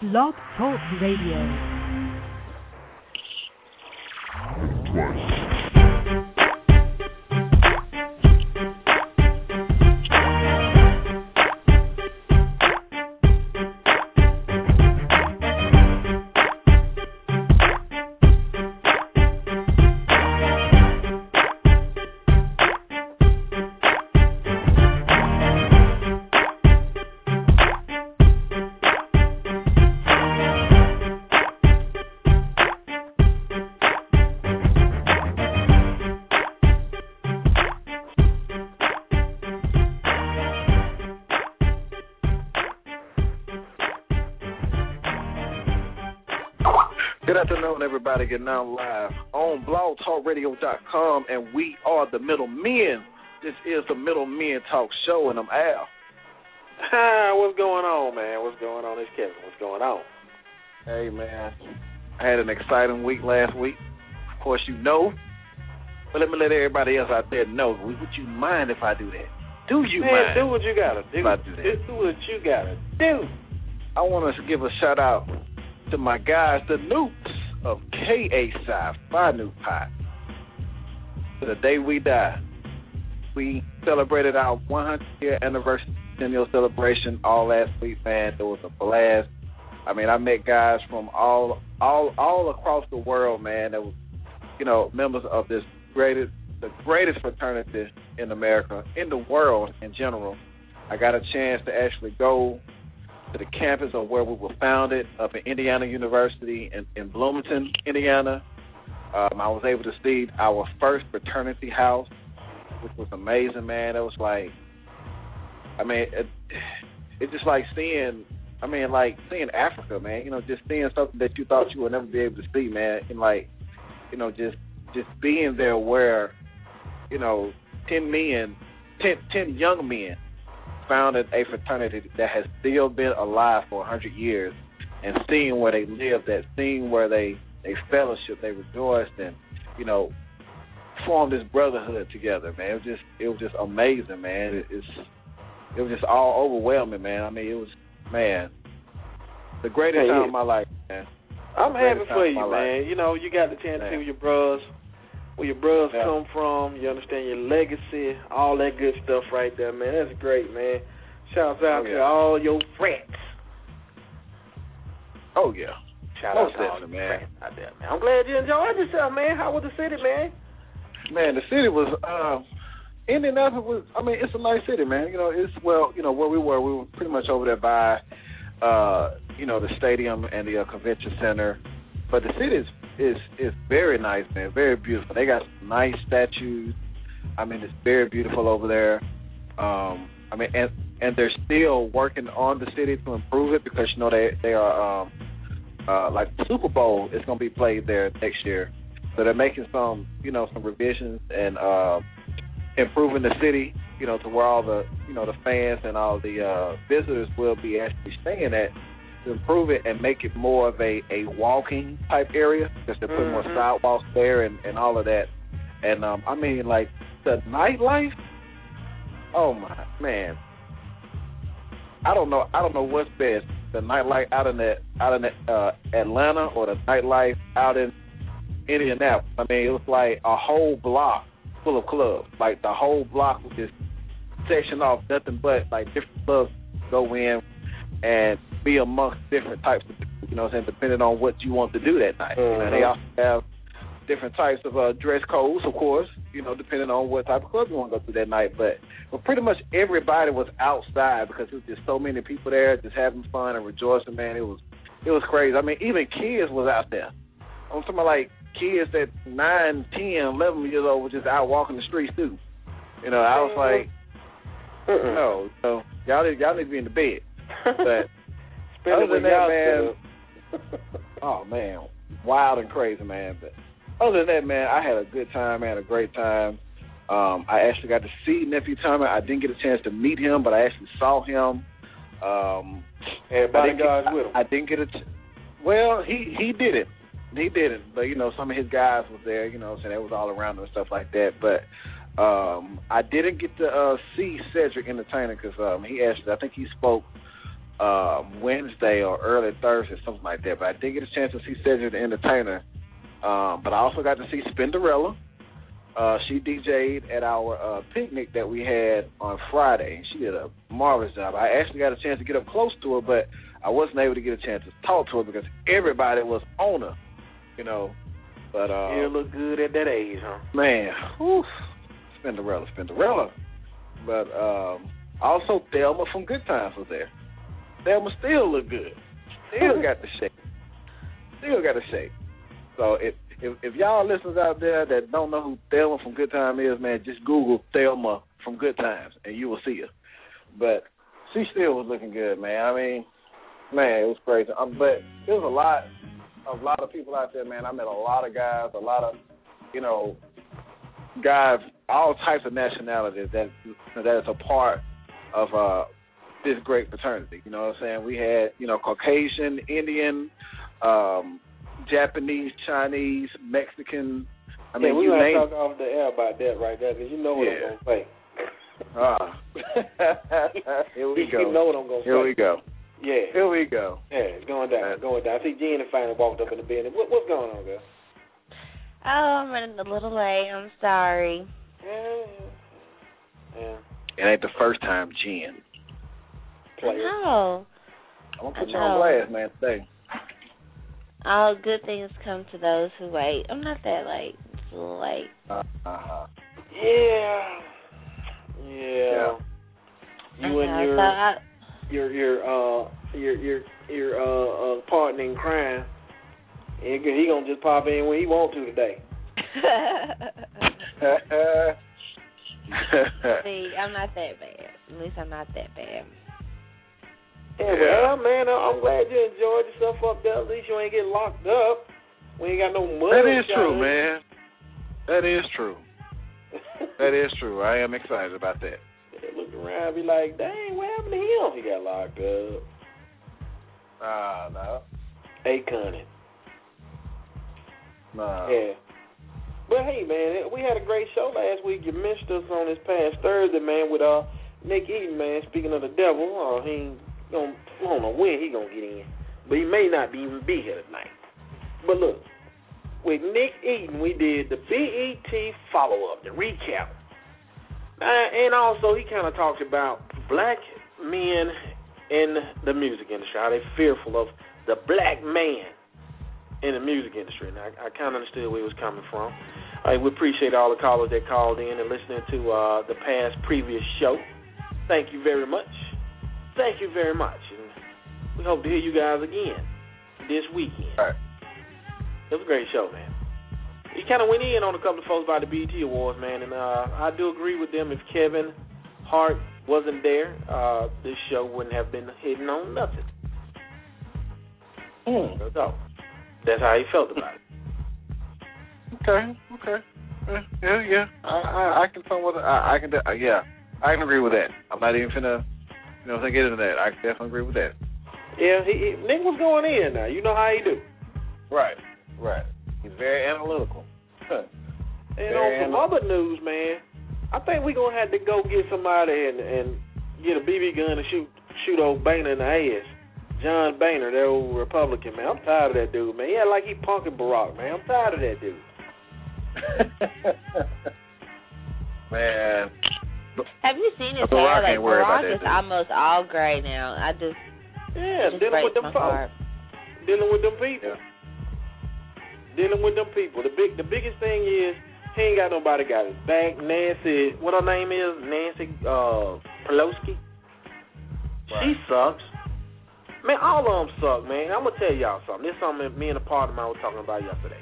Blog Talk Radio. Good afternoon, everybody. Getting out live on blogtalkradio.com, and we are the Middle Men. This is the Middle Men Talk Show, and I'm Al. Hi, what's going on, man? What's going on? It's Kevin. What's going on? Hey, man. I had an exciting week last week. Of course, you know. But let me let everybody else out there know. Would you mind if I do that? Do you man, mind? do what you gotta do. If I do that. Just do what you gotta do. I want to give a shout out to my guys, the Nupes of KA Sci Fi New Pot. The day we die. We celebrated our 100 year anniversary centennial celebration all last week, man. It was a blast. I mean, I met guys from all all all across the world, man. That was, you know, members of this greatest the greatest fraternity in America, in the world in general. I got a chance to actually go to the campus of where we were founded up in Indiana University in, in Bloomington, Indiana. Um, I was able to see our first fraternity house, which was amazing, man. It was like, I mean, it, it's just like seeing, I mean, like seeing Africa, man. You know, just seeing something that you thought you would never be able to see, man. And like, you know, just just being there where, you know, ten men, ten ten young men founded a fraternity that has still been alive for a hundred years, and seeing where they lived that seeing where they they fellowship, they rejoiced, and you know, formed this brotherhood together, man. It was just it was just amazing, man. It, it's it was just all overwhelming, man. I mean, it was man, the greatest Hey, time yeah. of my life, man. I'm happy for you, man. life. You know, you got the chance to see Man. your bros, where your brothers Yeah. come from. You understand your legacy, all that good stuff right there, man. That's great, man. Shouts out Oh, to all your friends. Oh yeah, Shout Most out to all definitely, your man. friends out there, man. I'm glad you enjoyed yourself, man. How was the city, man? man. The city was. Uh, Indianapolis was. I mean, it's a nice city, man. You know, it's well. You know where we were. We were pretty much over there by, uh, you know, the stadium and the uh, convention center. But the city is is it's very nice, man. Very beautiful. They got some nice statues. I mean, it's very beautiful over there. Um, I mean, and and they're still working on the city to improve it because you know they they are um, uh, like Super Bowl is going to be played there next year, so they're making some you know some revisions and uh, improving the city, you know, to where all the you know the fans and all the uh, visitors will be actually staying at improve it and make it more of a a walking type area because they're putting more Mhm. sidewalks there and and all of that. And um, I mean, like the nightlife. Oh my man, I don't know. I don't know what's best, the nightlife out in the out in the, uh, Atlanta or the nightlife out in Indianapolis. I mean, it was like a whole block full of clubs. Like the whole block was just sectioned off, nothing but like different clubs go in and be amongst different types of. You know, what I'm saying depending on what you want to do that night. You know, they Mhm. also have different types of uh, dress codes, of course. You know, depending on what type of club you want to go to that night. But but pretty much everybody was outside because there was just so many people there, just having fun and rejoicing. Man, it was it was crazy. I mean, even kids was out there. I'm talking about like kids that nine, ten, eleven years old were just out walking the streets too. You know, I was like, no, no, y'all need, y'all need to be in the bed. But Other than that, man, oh man, wild and crazy, man. But other than that, man, I had a good time. I had a great time. Um, I actually got to see nephew Tommy. I didn't get a chance to meet him, but I actually saw him. Um, didn't bodyguards with him. I, I didn't get a. Ch- well, he he did it. He did it, but you know some of his guys was there. You know, so they was all around him and stuff like that. But um, I didn't get to uh, see Cedric Entertainer because um, he actually, I think he spoke um, Wednesday or early Thursday, something like that. But I did get a chance to see Cedric the Entertainer. Um, but I also got to see Spinderella. Uh, she DJ'd at our uh, picnic that we had on Friday. And she did a marvelous job. I actually got a chance to get up close to her, but I wasn't able to get a chance to talk to her because everybody was on her, you know. But uh, You look good at that age, huh? man, whew, Spinderella, Spinderella. But um, also Thelma from Good Times was there. Thelma still look good. Still got the shape. Still got the shape. So if if, if y'all listeners out there that don't know who Thelma from Good Time is, man, just Google Thelma from Good Times and you will see her. But she still was looking good, man. I mean, man, it was crazy. Um, but there was a lot, a lot of people out there, man. I met a lot of guys, a lot of, you know, guys, all types of nationalities that that is a part of uh this great fraternity. You know what I'm saying? We had, you know, Caucasian, Indian, um, Japanese, Chinese, Mexican. I mean, yeah, we you gotta name talk off the air about that right there, because you know what Yeah. I'm gonna say. Ah. Here we go. You know what I'm gonna say. Here say. we go. Yeah, Here we go. yeah, it's going down, Uh, going down. I see Jen finally walked up in the building. What, what's going on, girl? Oh, I'm running a little late. I'm sorry. Yeah, yeah. It ain't the first time, Jen. Player. No. I'm gonna put you on know. blast, man, today. All good things come to those who wait. I'm not that late. It's late. Uh, uh, Yeah, yeah. You and your so I, your your uh your your your uh, uh partner in crime. He he gonna just pop in when he want to today. See, I'm not that bad. At least I'm not that bad. Yeah, Yeah. well, man, I'm glad you enjoyed yourself up there. At least you ain't get locked up. We ain't got no mud. that is true, in. man. That is true. That is true. I am excited about that. Yeah, Look around, be like, dang, what happened to him? He got locked up. Ah, no. Hey, Cunning. No. Yeah. But hey, man, we had a great show last week. You missed us on this past Thursday, man, with uh Nick Eaton, man. Speaking of the devil, uh, he ain't gonna, I don't know when he gonna get in, but he may not be even be here tonight. But look, with Nick Eden, we did the BET follow up, the recap, uh, and also he kind of talked about black men in the music industry, how they fearful of the black man in the music industry. And I, I kind of understood where he was coming from. Uh, we appreciate all the callers that called in and listening to uh, the past previous show. Thank you very much. Thank you very much. And we hope to hear you guys again this weekend. All right. It was a great show, man. He kind of went in on a couple of folks by the BET Awards, man, and uh, I do agree with them. If Kevin Hart wasn't there, uh, this show wouldn't have been hitting on nothing. Hmm. So that's how he felt about it. Okay. Okay. Yeah, yeah. I, I, I can tell what I, I can. Uh, yeah, I can agree with that. I'm not even finna, you know, get into that. I definitely agree with that. Yeah, he, he Nick was going in now. You know how he do. Right. Right. He's very analytical. Huh. And Very on some other news, man, I think we're gonna have to go get somebody and and get a BB gun and shoot shoot old Boehner in the ass. John Boehner, that old Republican man. I'm tired of that dude, man. Yeah, like he punking Barack, man. I'm tired of that dude. Man. Have you seen his Barack hair? Like ain't worried about Barack that is dude. almost all gray now. I just, Yeah, just dealing with them folks, dealing with them people, dealing with them people. The big, the biggest thing is he ain't got nobody got his back. Nancy, what her name is, Nancy uh, Pelosi. She sucks. Man, all of them suck, man. I'm gonna tell y'all something. This is something me and a partner of mine were talking about yesterday.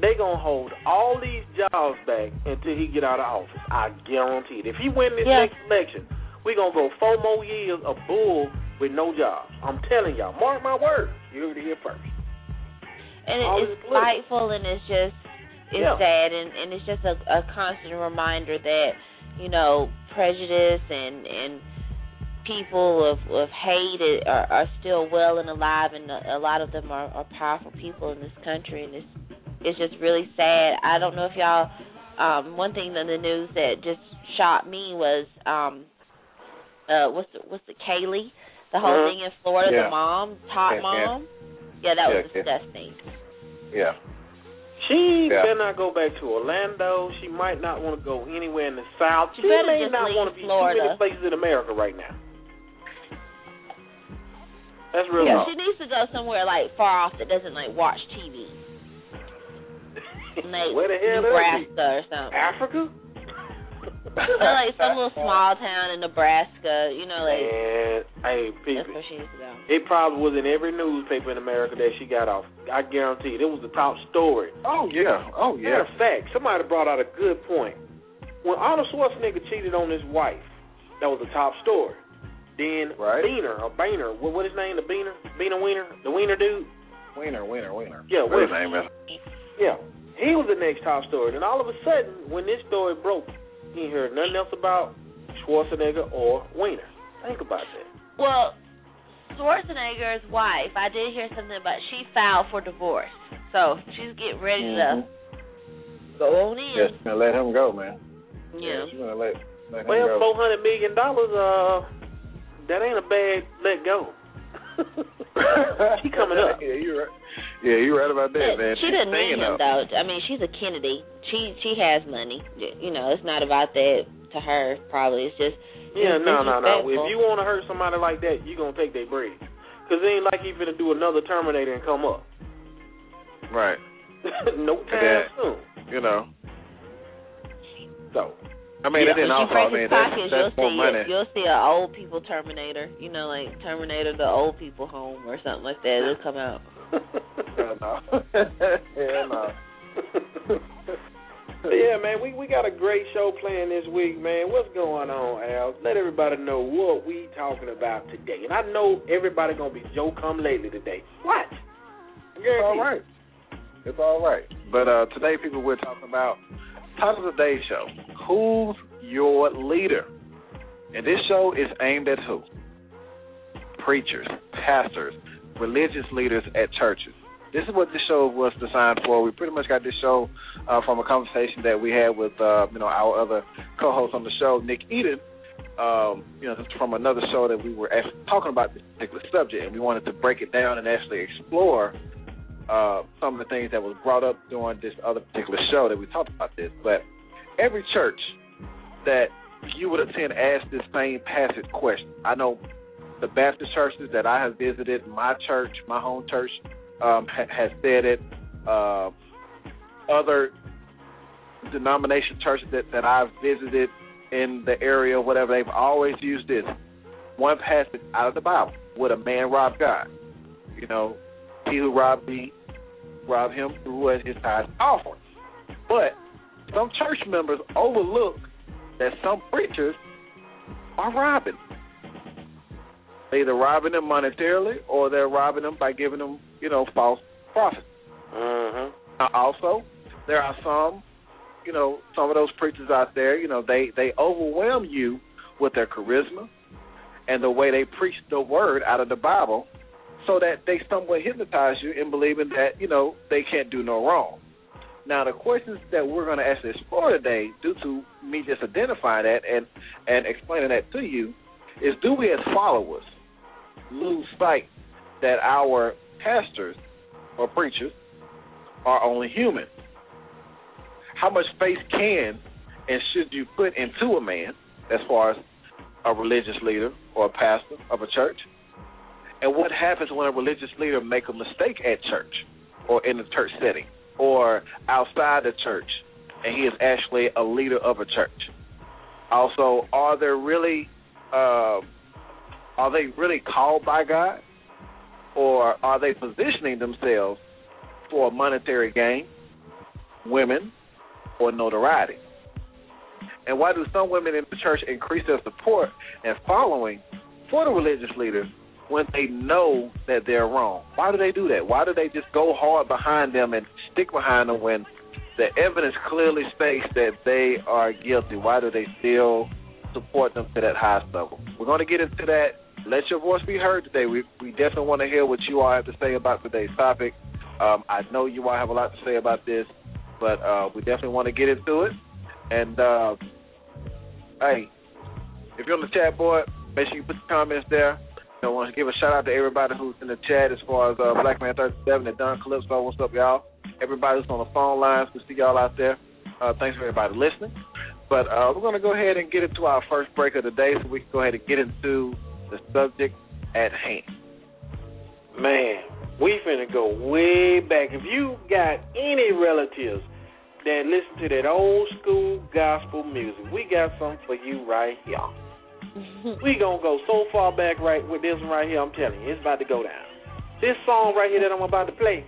They gonna hold all these jobs back until he get out of office. I guarantee it. If he win this Yeah. next election, we gonna go four more years of bull with no jobs. I'm telling y'all, mark my words. You heard it here first. And All it, it's spiteful and it's just it's Yeah. sad and and it's just a, a constant reminder that you know prejudice and and people of of hate are are still well and alive and a, a lot of them are, are powerful people in this country and it's it's just really sad. I don't know if y'all um one thing in the news that just shocked me was um uh what's the what's the Caylee the whole thing in Florida Yeah. the mom top Yeah, yeah. mom yeah that was Yeah, yeah. disgusting. Yeah. She Yeah. better not go back to Orlando. She might not want to go anywhere in the South. She She, may not want to be too Florida. many places in America right now. That's real Yeah, talk. she needs to go somewhere like far off that doesn't like watch TV, like Where the hell is Nebraska or something. Africa? You know, like some little small town in Nebraska. You know, like Man, hey, that's people. where she needs to go. It probably was in every newspaper in America that she got off. I guarantee it. It was the top story. Oh yeah. Oh Matter yeah. of fact, somebody brought out a good point. When Arnold Schwarzenegger cheated on his wife, that was the top story. Then Right. Beaner or Boehner, what what his name? The Beaner, Beaner Wiener, the Wiener dude. Winner, winner, winner. Yeah, What his name is? Yeah, he was the next top story. Then all of a sudden, when this story broke, he ain't heard nothing else about Schwarzenegger or Weiner. Think about that. Well, Schwarzenegger's wife, I did hear something about she filed for divorce, so she's getting ready Mhm. to go on in. Yes, gonna let him go, man. Yeah. she's gonna let let him Well, go. four hundred million dollars, uh, that ain't a bad let go. she coming up. yeah, you're right. Yeah, you're right about that, But man. she She's didn't need him up. though. I mean, she's a Kennedy. She she has money. You know, it's not about that to her. Probably it's just Yeah, it's no, no, no. If you want to hurt somebody like that, you're gonna take their bread. Cause it ain't like you finna do another Terminator and come up. Right. no time Yeah. soon. You know. So I mean, Yeah, it didn't If you also. break I mean, his that's, pockets, that's you'll more see money. it. You'll see an old people Terminator. You know, like Terminator, the old people home or something like that. It'll come out. Hell no. Hell no. Yeah, man, we we got a great show planned this week, man. What's going on, Al? Let everybody know what we talking about today. And I know everybody gonna be Joe come lately today. What? It's guarantee all you. right. It's all right. But uh, today, people, we're talking about title of today's show: Who's your leader? And this show is aimed at who? Preachers, pastors, religious leaders at churches. This is what this show was designed for. We pretty much got this show uh, from a conversation that we had with uh, you know our other co-host on the show, Nick Eden. Um, you know, from another show that we were actually talking about this particular subject, and we wanted to break it down and actually explore uh, some of the things that was brought up during this other particular show that we talked about this. But every church that you would attend asked this same passage question. I know the Baptist churches that I have visited, my church, my home church, um, ha- has said it. Uh, other denomination churches that, that I've visited in the area whatever, they've always used this one passage out of the Bible. Would a man rob God? You know, he who robbed me, rob him who was his tithe offering. But some church members overlook that some preachers are robbing. They're either robbing them monetarily or they're robbing them by giving them, you know, false profits. Uh-huh. Now, also, there are some, you know, some of those preachers out there, you know, they they overwhelm you with their charisma and the way they preach the word out of the Bible, so that they somewhat hypnotize you in believing that you know they can't do no wrong. Now, the questions that we're going to actually explore today, due to me just identifying that and and explaining that to you, is do we as followers lose sight that our pastors or preachers are only human? How much faith can and should you put into a man as far as a religious leader or a pastor of a church? And what happens when a religious leader make a mistake at church or in a church setting or outside the church and he is actually a leader of a church? Also, are there really uh, are they really called by God or are they positioning themselves for a monetary gain, women, or notoriety? And why do some women in the church increase their support and following for the religious leaders when they know that they're wrong? Why do they do that? Why do they just go hard behind them and stick behind them when the evidence clearly states that they are guilty? Why do they still support them to that highest level? We're going to get into that. Let your voice be heard today. We we definitely want to hear what you all have to say about today's topic. Um, I know you all have a lot to say about this, but uh, we definitely want to get into it. And uh, hey, if you're on the chat board, make sure you put the comments there. I want to give a shout out to everybody who's in the chat as far as uh, Black Man 37 and Don Calypso. What's up, y'all? Everybody who's on the phone lines, we see y'all out there. Uh, thanks for everybody listening. But uh, we're going to go ahead and get into our first break of the day so we can go ahead and get into the subject at hand. Man, we finna go way back. If you got any relatives that listen to that old school gospel music, we got something for you right here. we gonna go so far back right with this one right here. I'm telling you, it's about to go down. This song right here that I'm about to play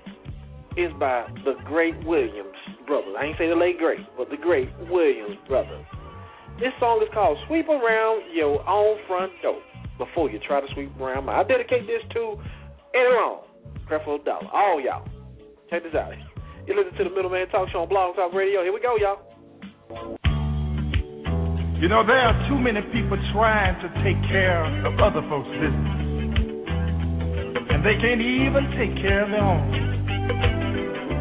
is by the great Williams brothers. I ain't say the late great, but the great Williams brothers. This song is called "Sweep Around Your Own Front Door" before you try to sweep around mine. I dedicate this to anyone, Creflo Dollar, all y'all. Check this out. You listen to the Middleman Talk Show on Blog Talk Radio. Here we go, y'all. You know, there are too many people trying to take care of other folks' business. And they can't even take care of their own.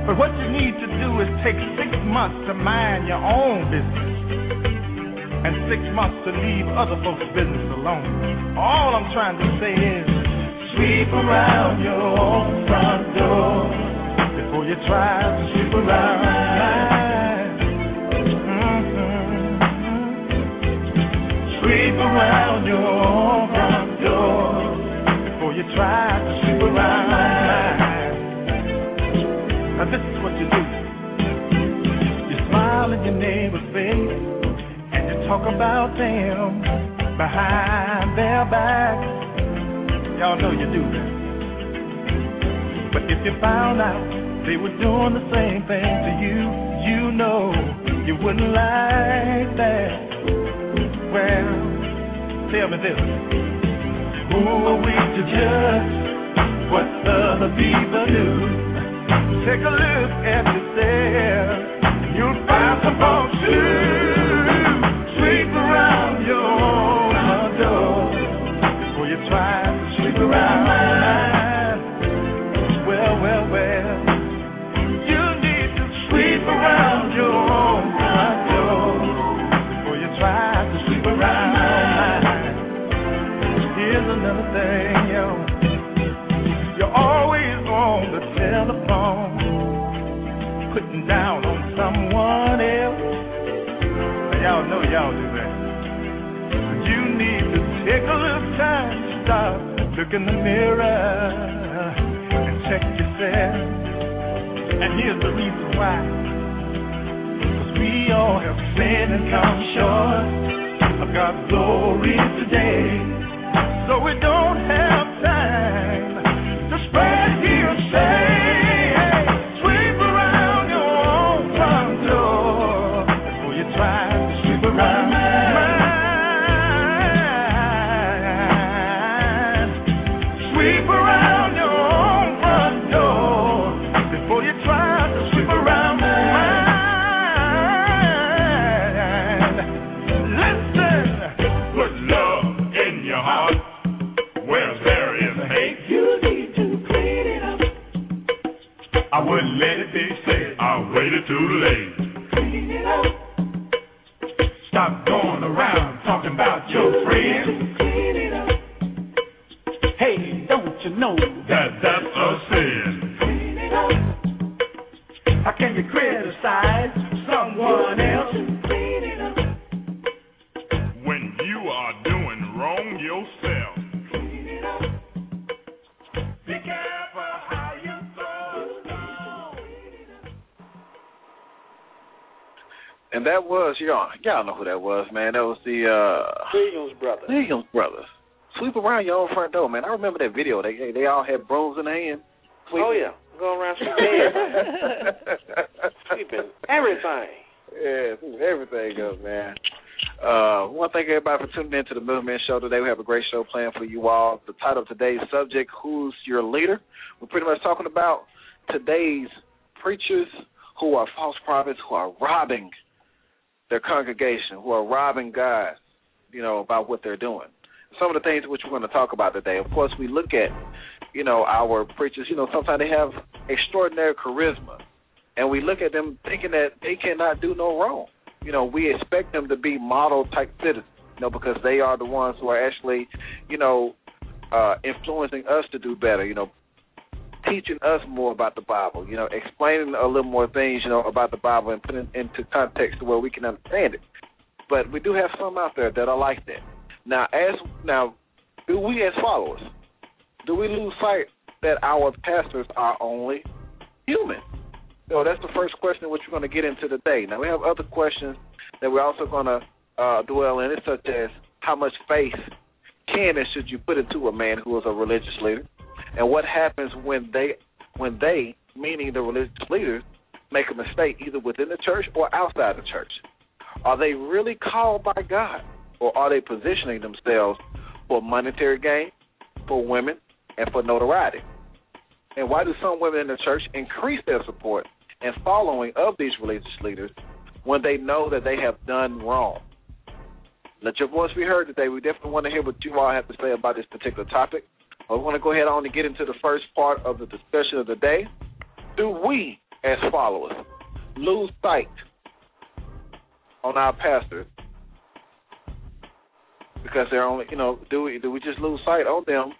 But what you need to do is take six months to mind your own business. And six months to leave other folks' business alone. All I'm trying to say is sweep around your own front door before you try to sweep around mine. Sweep around your front door before you try to sweep around mine. Now this is what you do. You smile in your neighbor's face and you talk about them behind their back. Y'all know you do that. But if you found out they were doing the same thing to you, you know you wouldn't like that. Well, tell me this. Who are we to judge what other people do? Take a look at yourself. You'll find some know y'all do that. You need to take a little time to stop, look in the mirror, and check yourself. And here's the reason why. Cause we all have sinned and come short of God's glory today. So we don't have time to spread y'all. Y'all know who that was, man. That was the uh Williams brothers. Williams brothers. Sweep around your own front door, man. I remember that video. They they all had brooms in their hand. Oh yeah, going around sweeping everything. sweeping everything. Yeah, sweep everything up, man. Uh, want to thank everybody for tuning in to the Movement Show today. We have a great show planned for you all. The title of today's subject, Who's Your Leader? We're pretty much talking about today's preachers who are false prophets, who are robbing their congregation, who are robbing God, you know, about what they're doing. Some of the things which we're going to talk about today. Of course, we look at, you know, our preachers, you know, sometimes they have extraordinary charisma. And we look at them thinking that they cannot do no wrong you know, we expect them to be model type citizens, you know, because they are the ones who are actually, you know, uh, influencing us to do better, you know, teaching us more about the Bible, you know, explaining a little more things, you know, about the Bible and putting it into context where we can understand it. But we do have some out there that are like that. Now, as now, do we as followers, do we lose sight that our pastors are only human? So that's the first question which we're going to get into today. Now we have other questions that we're also going to uh, dwell in, such as how much faith can and should you put into a man who is a religious leader, and what happens when they, when they, meaning the religious leaders, make a mistake either within the church or outside the church. Are they really called by God, or are they positioning themselves for monetary gain, for women, and for notoriety? And why do some women in the church increase their support and following of these religious leaders when they know that they have done wrong. Let your voice be heard today. We definitely want to hear what you all have to say about this particular topic. I want to go ahead on and get into the first part of the discussion of the day. Do we, as followers, lose sight on our pastors because they're only, you know, do we do we just lose sight on them,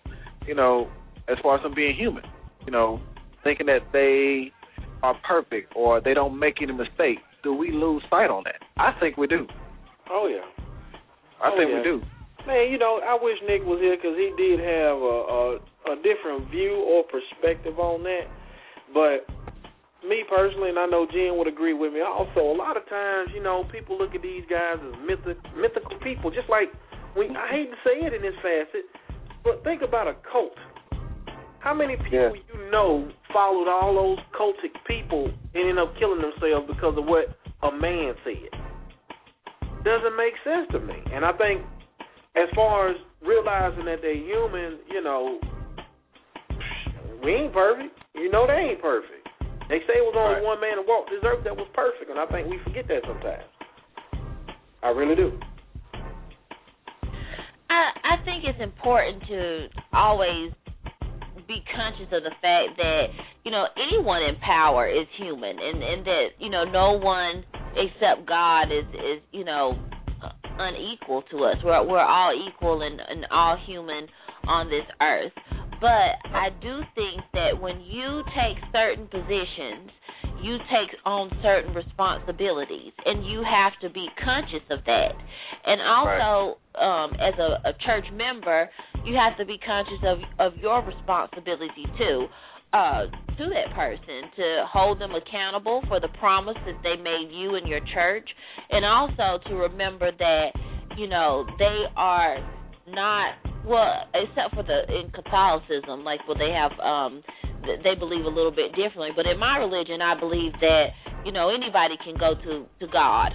you know, as far as them being human, you know, thinking that they are perfect or they don't make any mistakes, do we lose sight on that? I think we do. Oh yeah. I oh, think yeah. we do. Man, you know, I wish Nick was here because he did have a, a a different view or perspective on that. But me personally, and I know Jen would agree with me. Also, a lot of times, you know, people look at these guys as mythic, mythical people. Just like when I hate to say it in this facet, but think about a cult. How many people Yeah. you know followed all those cultic people and ended up killing themselves because of what a man said? Doesn't make sense to me. And I think, as far as realizing that they're human, you know, we ain't perfect. You know they ain't perfect. They say it was only Right. one man that walked this earth that was perfect, and I think we forget that sometimes. I really do. I I think it's important to always be conscious of the fact that you know anyone in power is human, and and that you know no one except God is is you know unequal to us. We're we're all equal and, and all human on this earth. But I do think that when you take certain positions, you take on certain responsibilities, and you have to be conscious of that. And also, um, as a, a church member, you have to be conscious of of your responsibility too uh, to that person to hold them accountable for the promise that they made you and your church, and also to remember that you know they are not well, except for the in Catholicism, like well they have um they believe a little bit differently. But in my religion, I believe that you know anybody can go to to God.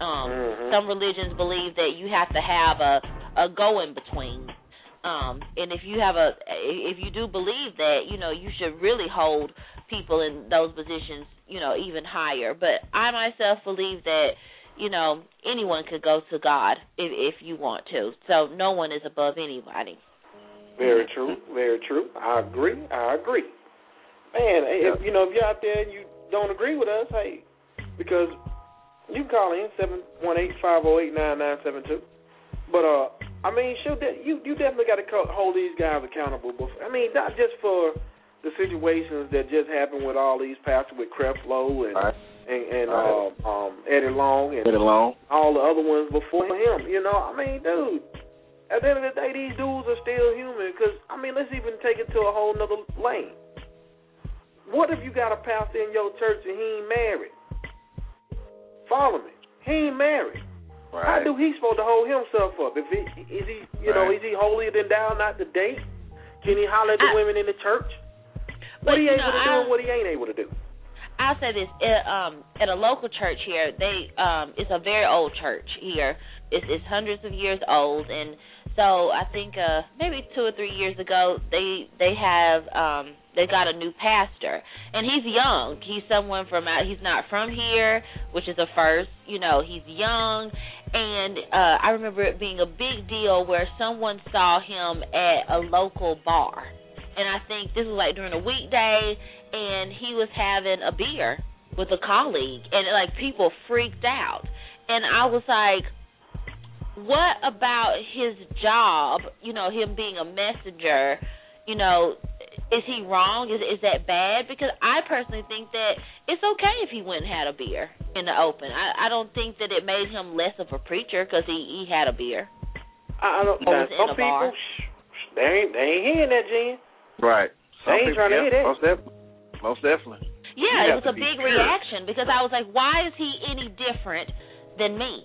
Um, Mhm. Some religions believe that you have to have a a go in between. Um, and if you have a if you do believe that, you know, you should really hold people in those positions, you know, even higher. But I myself believe that you know anyone could go to God if if you want to. So no one is above anybody. Very true. Very true. I agree. I agree. Man, if you know if you're out there and you don't agree with us, hey, because you can call in seven one eight five zero eight nine nine seven two. But uh, I mean, de- you you definitely got to hold these guys accountable. Before, I mean, not just for the situations that just happened with all these pastors with Creflo and Right. and, and Right. um, um, Eddie Long and Get along. all the other ones before him. You know, I mean, dude. At the end of the day, these dudes are still human. Because I mean, let's even take it to a whole nother lane. What if you got a pastor in your church and he ain't married? Follow me. He ain't married. How do he supposed to hold himself up? If he is he, you know, is he holier than thou not to date? Can he holler at the I- women in the church? What he you able know, to do I- and what he ain't able to do? I'll say this: it, um, at a local church here, they um, it's a very old church here. It's, it's hundreds of years old, and so I think uh, maybe two or three years ago, they they have um, they got a new pastor, and he's young. He's someone from out. He's not from here, which is a first. You know, he's young, and uh, I remember it being a big deal where someone saw him at a local bar, and I think this was like during a weekday, and he was having a beer with a colleague, and like people freaked out, and I was like what about his job, you know, him being a messenger, you know, is he wrong? Is is that bad? Because I personally think that it's okay if he went and had a beer in the open. I I don't think that it made him less of a preacher because he he had a beer. I, I don't. He Now, some people, bar. they ain't they ain't hearing that, Jen. Right. They ain't trying to yeah, hear that. Most definitely. Most definitely. Yeah, You it was to a be big pure. reaction because I was like, why is he any different than me?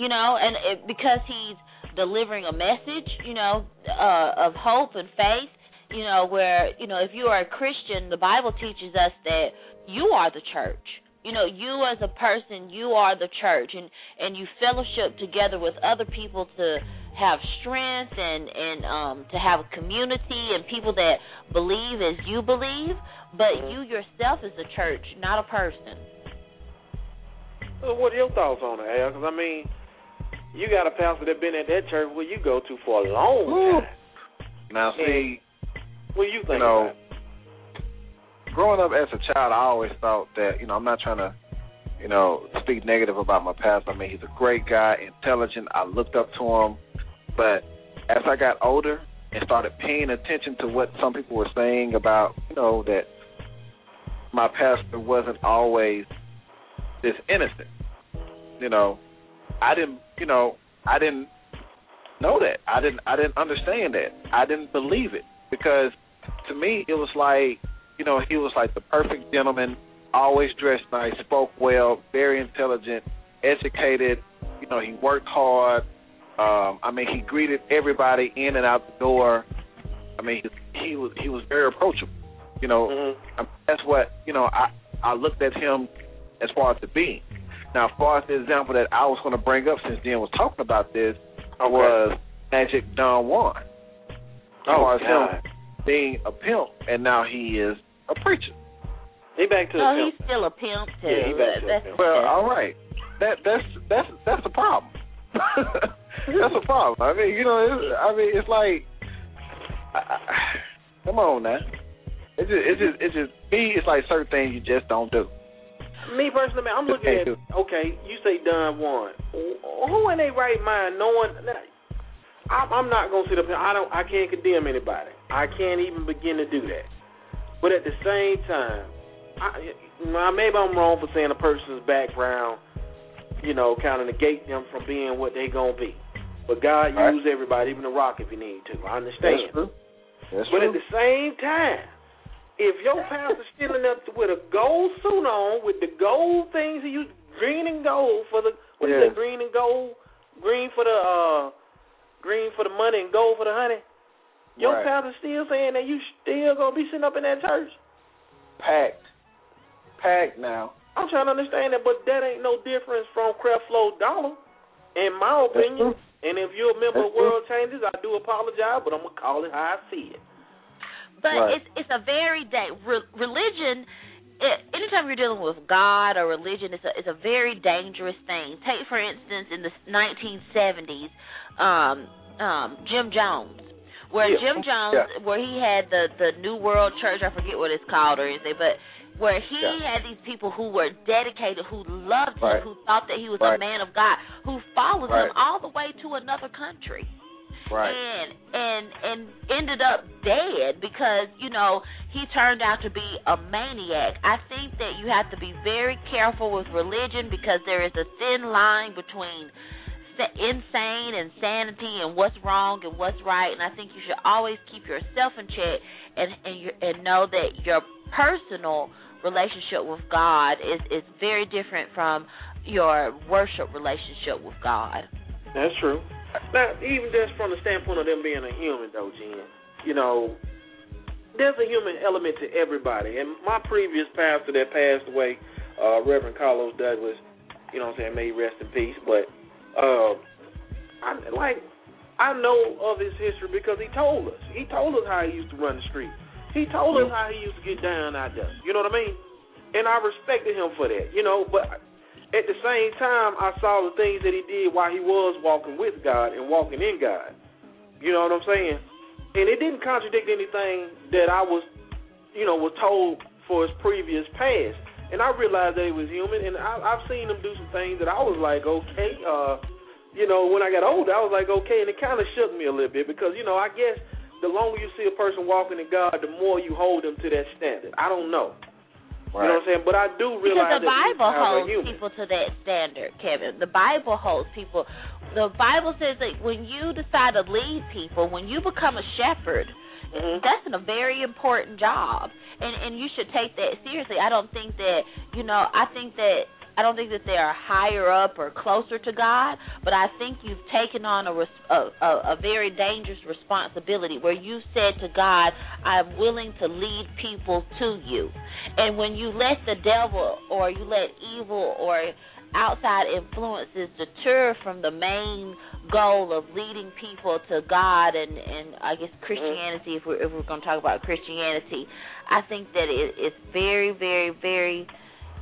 You know, and it, because he's delivering a message, you know, uh, of hope and faith. You know, where you know, if you are a Christian, the Bible teaches us that you are the church. You know, you as a person, you are the church, and and you fellowship together with other people to have strength and and um to have a community and people that believe as you believe but you yourself is a church not a person So what are your thoughts on it, Al? Because I mean, you got a pastor that been at that church where you go to for a long Woo. time. Now, see, What do you think you know, growing up as a child, I always thought that, you know, I'm not trying to, you know, speak negative about my pastor. I mean, he's a great guy, intelligent. I looked up to him. But as I got older and started paying attention to what some people were saying about, you know, that my pastor wasn't always this innocent, you know, I didn't, you know, I didn't know that. I didn't I didn't understand that. I didn't believe it because to me it was like, you know, he was like the perfect gentleman, always dressed nice, spoke well, very intelligent, educated, you know, he worked hard. Um I mean, he greeted everybody in and out the door. I mean, he, he was he was very approachable. You know, Mhm. I that's what, you know, I I looked at him as far as the being. Now, as far as the example that I was going to bring up since Jen was talking about this, I was Magic Don Juan. As Oh, far as him being a pimp, and now he is a preacher. He back to no the oh, he's still a pimp too Yeah, he back to a that's pimp. Well, all right, that that's that's that's a problem. that's a problem. I mean, you know, it's, I mean, it's like, I, I, come on now. It's just, it's just, it's just me. It's like certain things you just don't do. Me personally, man, I'm looking at okay. You say Don Juan. Who in their right mind knowing? I'm, I'm not gonna sit up here. I don't. I can't condemn anybody. I can't even begin to do that. But at the same time, I, maybe I'm wrong for saying a person's background, you know, kind of negate them from being what they gonna be. But God Right. use everybody, even the rock if you need to. I understand. That's true. That's But true. at the same time, if your pastor's still in up with a gold suit on, with the gold things he used, green and gold for the what is Yeah. it? Green and gold, green for the uh, green for the money and gold for the honey. Your Right. pastor's still saying that you still gonna be sitting up in that church. packed, packed now. I'm trying to understand that, but that ain't no difference from Creflo Dollar, in my opinion. And if you're a member That's of World Changers, I do apologize, but I'm gonna call it how I see it. but Right. it's it's a very day re- religion it, anytime you're dealing with God or religion, it's a it's a very dangerous thing. Take for instance, in the 1970s, um, um, Jim Jones, where Yeah. Jim Jones, Yeah. where he had the the New World Church, I forget what it's called or anything, but where he Yeah. had these people who were dedicated, who loved him, who thought that he was a man of God, who followed him all the way to another country Right. and and and ended up dead because you know he turned out to be a maniac. I think that you have to be very careful with religion because there is a thin line between insane and sanity and what's wrong and what's right. And I think you should always keep yourself in check and and you, and know that your personal relationship with God is is very different from your worship relationship with God. That's true. Now, even just from the standpoint of them being a human, though, Jen, you know, there's a human element to everybody. And my previous pastor that passed away, uh, Reverend Carlos Douglas, you know what I'm saying, may he rest in peace. But uh, I like I know of his history because he told us. He told us how he used to run the street. He told us how he used to get down out there. You know what I mean? And I respected him for that. You know, but at the same time, I saw the things that he did while he was walking with God and walking in God. You know what I'm saying? And it didn't contradict anything that I was, you know, was told for his previous past. And I realized that he was human, and I, I've seen him do some things that I was like, okay, uh, you know, when I got older, I was like, okay, and it kind of shook me a little bit because, you know, I guess the longer you see a person walking in God, the more you hold them to that standard. I don't know. Right. You know what I'm saying? But I do realize because the Bible holds people to that standard, Kevin. The Bible holds people. The Bible says that when you decide to lead people, when you become a shepherd, mm-hmm. that's a very important job, and and you should take that seriously. I don't think that you know. I think that I don't think that they are higher up or closer to God, but I think you've taken on a, a, a very dangerous responsibility where you said to God, I'm willing to lead people to you. And when you let the devil or you let evil or outside influences deter from the main goal of leading people to God and and I guess Christianity if we're if we're going to talk about Christianity I think that it, it's very very very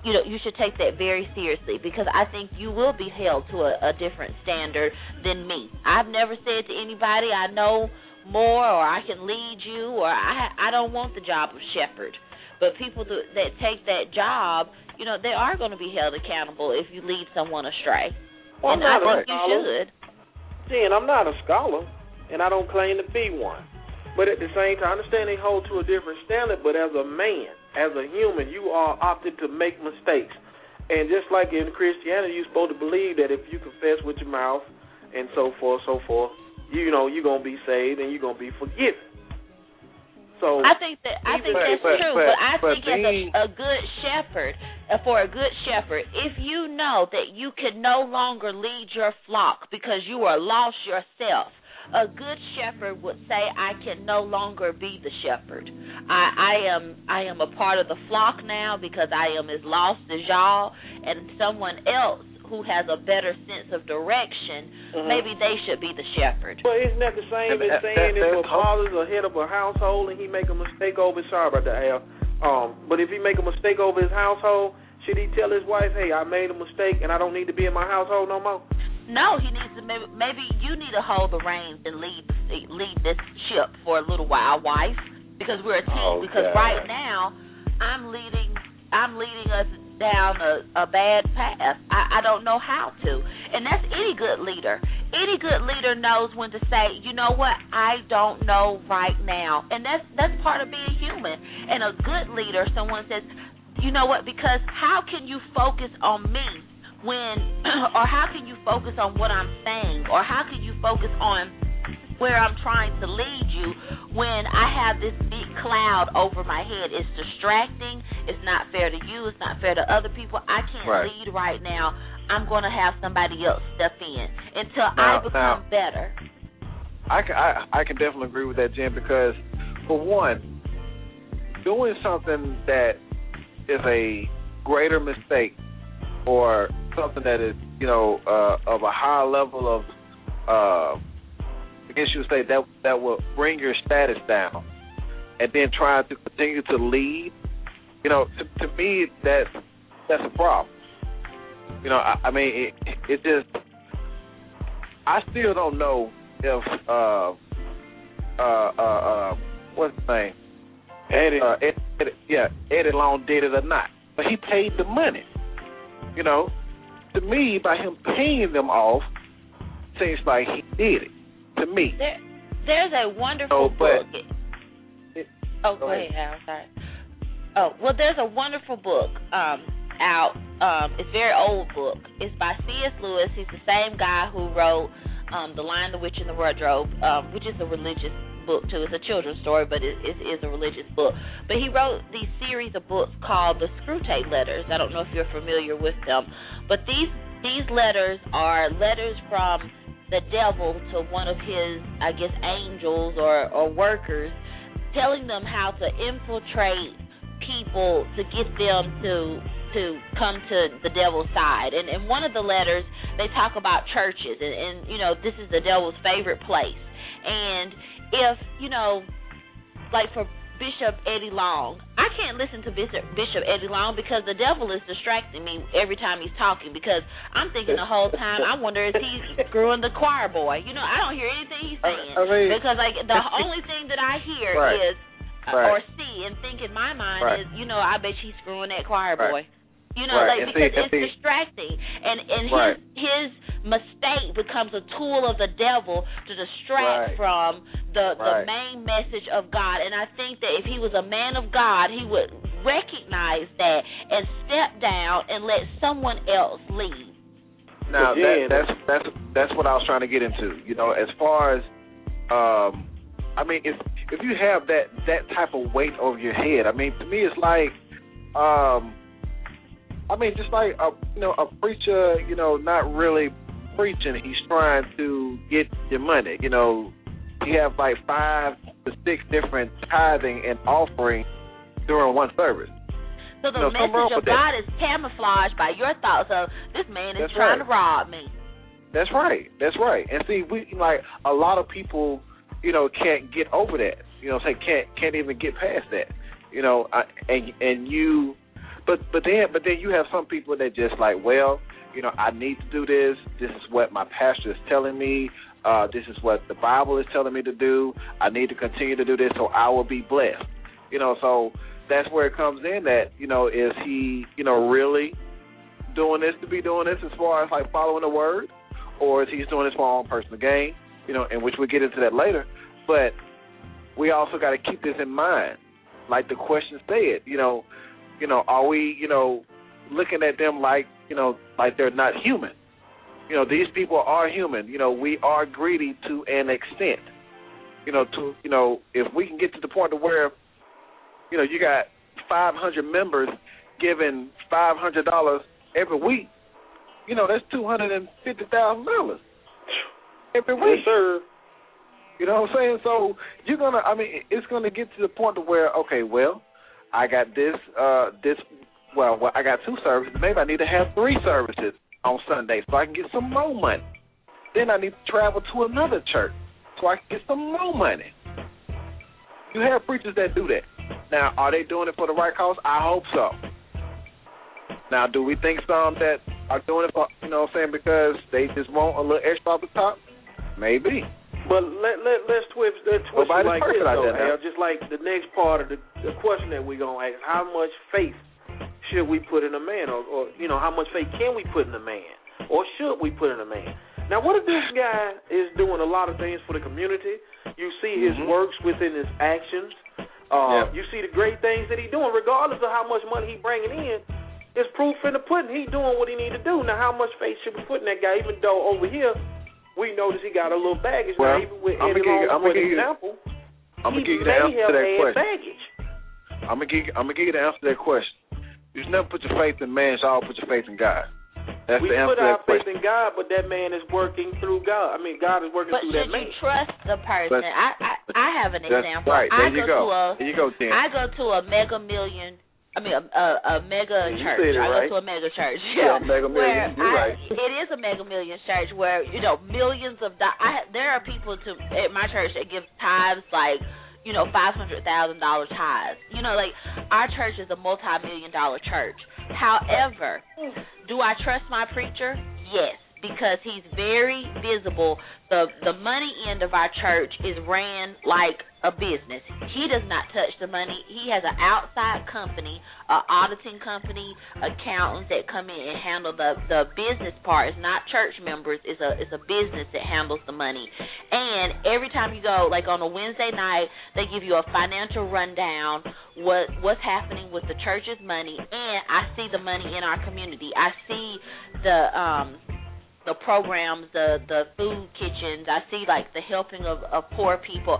you know you should take that very seriously because I think you will be held to a, a different standard than me. I've never said to anybody I know more or I can lead you or I I don't want the job of shepherd. But people that, that take that job, you know, they are going to be held accountable if you lead someone astray. Well, and I think you should. See, and I'm not a scholar, and I don't claim to be one. But at the same time, I understand they hold to a different standard. But as a man, as a human, you are opted to make mistakes. And just like in Christianity, you're supposed to believe that if you confess with your mouth and so forth, so forth, you know you're gonna be saved and you're gonna be forgiven. So I think that I think that's but, true, but, but I but think as a, a good shepherd, uh, for a good shepherd, if you know that you can no longer lead your flock because you are lost yourself, a good shepherd would say, "I can no longer be the shepherd. I, I am I am a part of the flock now because I am as lost as y'all, and someone else who has a better sense of direction, Mhm. maybe they should be the shepherd." Well, isn't that the same as saying if a father's the head of a household and he make a mistake over sorry about that, Al. Um, but if he make a mistake over his household, should he tell his wife, "Hey, I made a mistake and I don't need to be in my household no more"? No, he needs to maybe maybe you need to hold the reins and lead lead this ship for a little while, wife, because we're a team. Oh, because God. right now, I'm leading I'm leading us down a, a bad path. I, I don't know how to, and that's any good leader. Any good leader knows when to say, you know what, I don't know right now, and that's that's part of being human. And a good leader, someone says, you know what, because how can you focus on me when or how can you focus on what I'm saying or how can you focus on where I'm trying to lead you when I have this big cloud over my head. It's distracting. It's not fair to you. It's not fair to other people. I can't Right. lead right now. I'm going to have somebody else step in until Now- I become now- better. I can I, I can definitely agree with that, Jim, because for one, doing something that is a greater mistake or something that is you know uh, of a high level of uh, I guess you would say that that will bring your status down, and then trying to continue to lead, you know, to, to me that's that's a problem. You know, I, I mean, it, it just I still don't know if uh uh uh, uh what's his name? Eddie. Uh, Ed, Ed, yeah, Eddie Long did it or not, but he paid the money. You know, to me, by him paying them off, seems like he did it. To me, There, there's a wonderful Oh, but- book. it- oh, go go ahead. ahead, Al. Sorry. Oh, well, there's a wonderful book um, out. Um, it's a very old book. It's by C.S. Lewis. He's the same guy who wrote um, The Lion, the Witch, and the Wardrobe, um, which is a religious book too. It's a children's story, but it, it is a religious book. But he wrote these series of books called the Screwtape Letters. I don't know if you're familiar with them, but these these letters are letters from the devil to one of his, I guess, angels or or workers telling them how to infiltrate people to get them to to come to the devil's side. And in one of the letters, they talk about churches, and, and you know, this is the devil's favorite place. And if you know, like for Bishop Eddie Long. I can't listen to Bishop Bishop Eddie Long because the devil is distracting me every time he's talking because I'm thinking the whole time I wonder if he's screwing the choir boy. You know, I don't hear anything he's saying I mean, because like the only thing that I hear Right. is uh, Right. or see and think in my mind Right. is, you know, I bet she's screwing that choir boy. You know, like see- because and it's see- distracting, and and his his mistake becomes a tool of the devil to distract Right. from the the main message of God. And I think that if he was a man of God, he would recognize that and step down and let someone else lead. Now that, that's that's that's what I was trying to get into. You know, as far as um I mean if if you have that that type of weight over your head, I mean to me it's like um I mean just like a you know, a preacher, you know, not really preaching, he's trying to get your money. You know, you have like five to six different tithing and offering during one service. So the No, message of. God is camouflaged by your thoughts of this man is That's trying right. to rob me. That's right. That's right. And see, we like a lot of people, you know, can't get over that. You know, say can't can't even get past that. You know, I, and and you, but but then but then you have some people that just like, well, you know, I need to do this. This is what my pastor is telling me. Uh, this is what the Bible is telling me to do. I need to continue to do this so I will be blessed. You know, so that's where it comes in. That you know, is he, you know, really doing this to be doing this as far as like following the word? or is he doing this for our own personal gain? You know, and which we'll get into that later. But we also got to keep this in mind, like the question said. You know, you know, are we, you know, looking at them like, you know, like they're not human? You know, these people are human. You know, we are greedy to an extent. You know, to you know, if we can get to the point of where, you know, you got 500 members giving $500 every week, you know, that's $250,000 every week. Yes, sir. You know what I'm saying? So you're gonna. I mean, it's gonna get to the point to where, okay, well, I got this, uh, this. Well, well, I got two services. Maybe I need to have three services on Sunday so I can get some more money. Then I need to travel to another church so I can get some more money. You have preachers that do that. Now, are they doing it for the right cause? I hope so. Now, do we think some that are doing it for, you know what I'm saying, because they just want a little extra off the top? Maybe. But let let let's twist let's twist it like this though. Al, just like the next part of the the question that we're gonna ask: How much faith should we put in a man, or, or you know, how much faith can we put in a man, or should we put in a man? Now, what if this guy is doing a lot of things for the community? You see his Mhm. works within his actions. Uh, Yeah. You see the great things that he's doing, regardless of how much money he's bringing in. It's proof in the pudding. He doing what he need to do. Now, how much faith should we put in that guy? Even though over here we notice he got a little baggage. Well, now, even with I'ma Eddie Long, for example, I'm he gonna give you the answer to that question. baggage. I'm gonna give I'm gonna give you the answer to that question. You should never put your faith in man. You should always put your faith in God. That's we the answer put our that faith in God, but that man is working through God. I mean, God is working But through that man. But you trust the person? But- I, I I have an That's example. right. There I you go, go. to a There you go, Jen. I go to a mega million. I mean, a, a, a mega You church. said it I right. go to a mega church. Yeah, mega million. You're I, right. It is a mega million church where you know millions of. Do- I there are people to at my church that give tithes like you know five hundred thousand dollars tithes. You know, like our church is a multi million dollar church. However, do I trust my preacher? Yes, because he's very visible. The the money end of our church is ran like a business. He does not touch the money. He has an outside company, a auditing company, accountants that come in and handle the the business part. It's not church members. It's a it's a business that handles the money. And every time you go, like on a Wednesday night, they give you a financial rundown what what's happening with the church's money, and I see the money in our community. I see the um the programs, the the food kitchens. I see like the helping of, of poor people.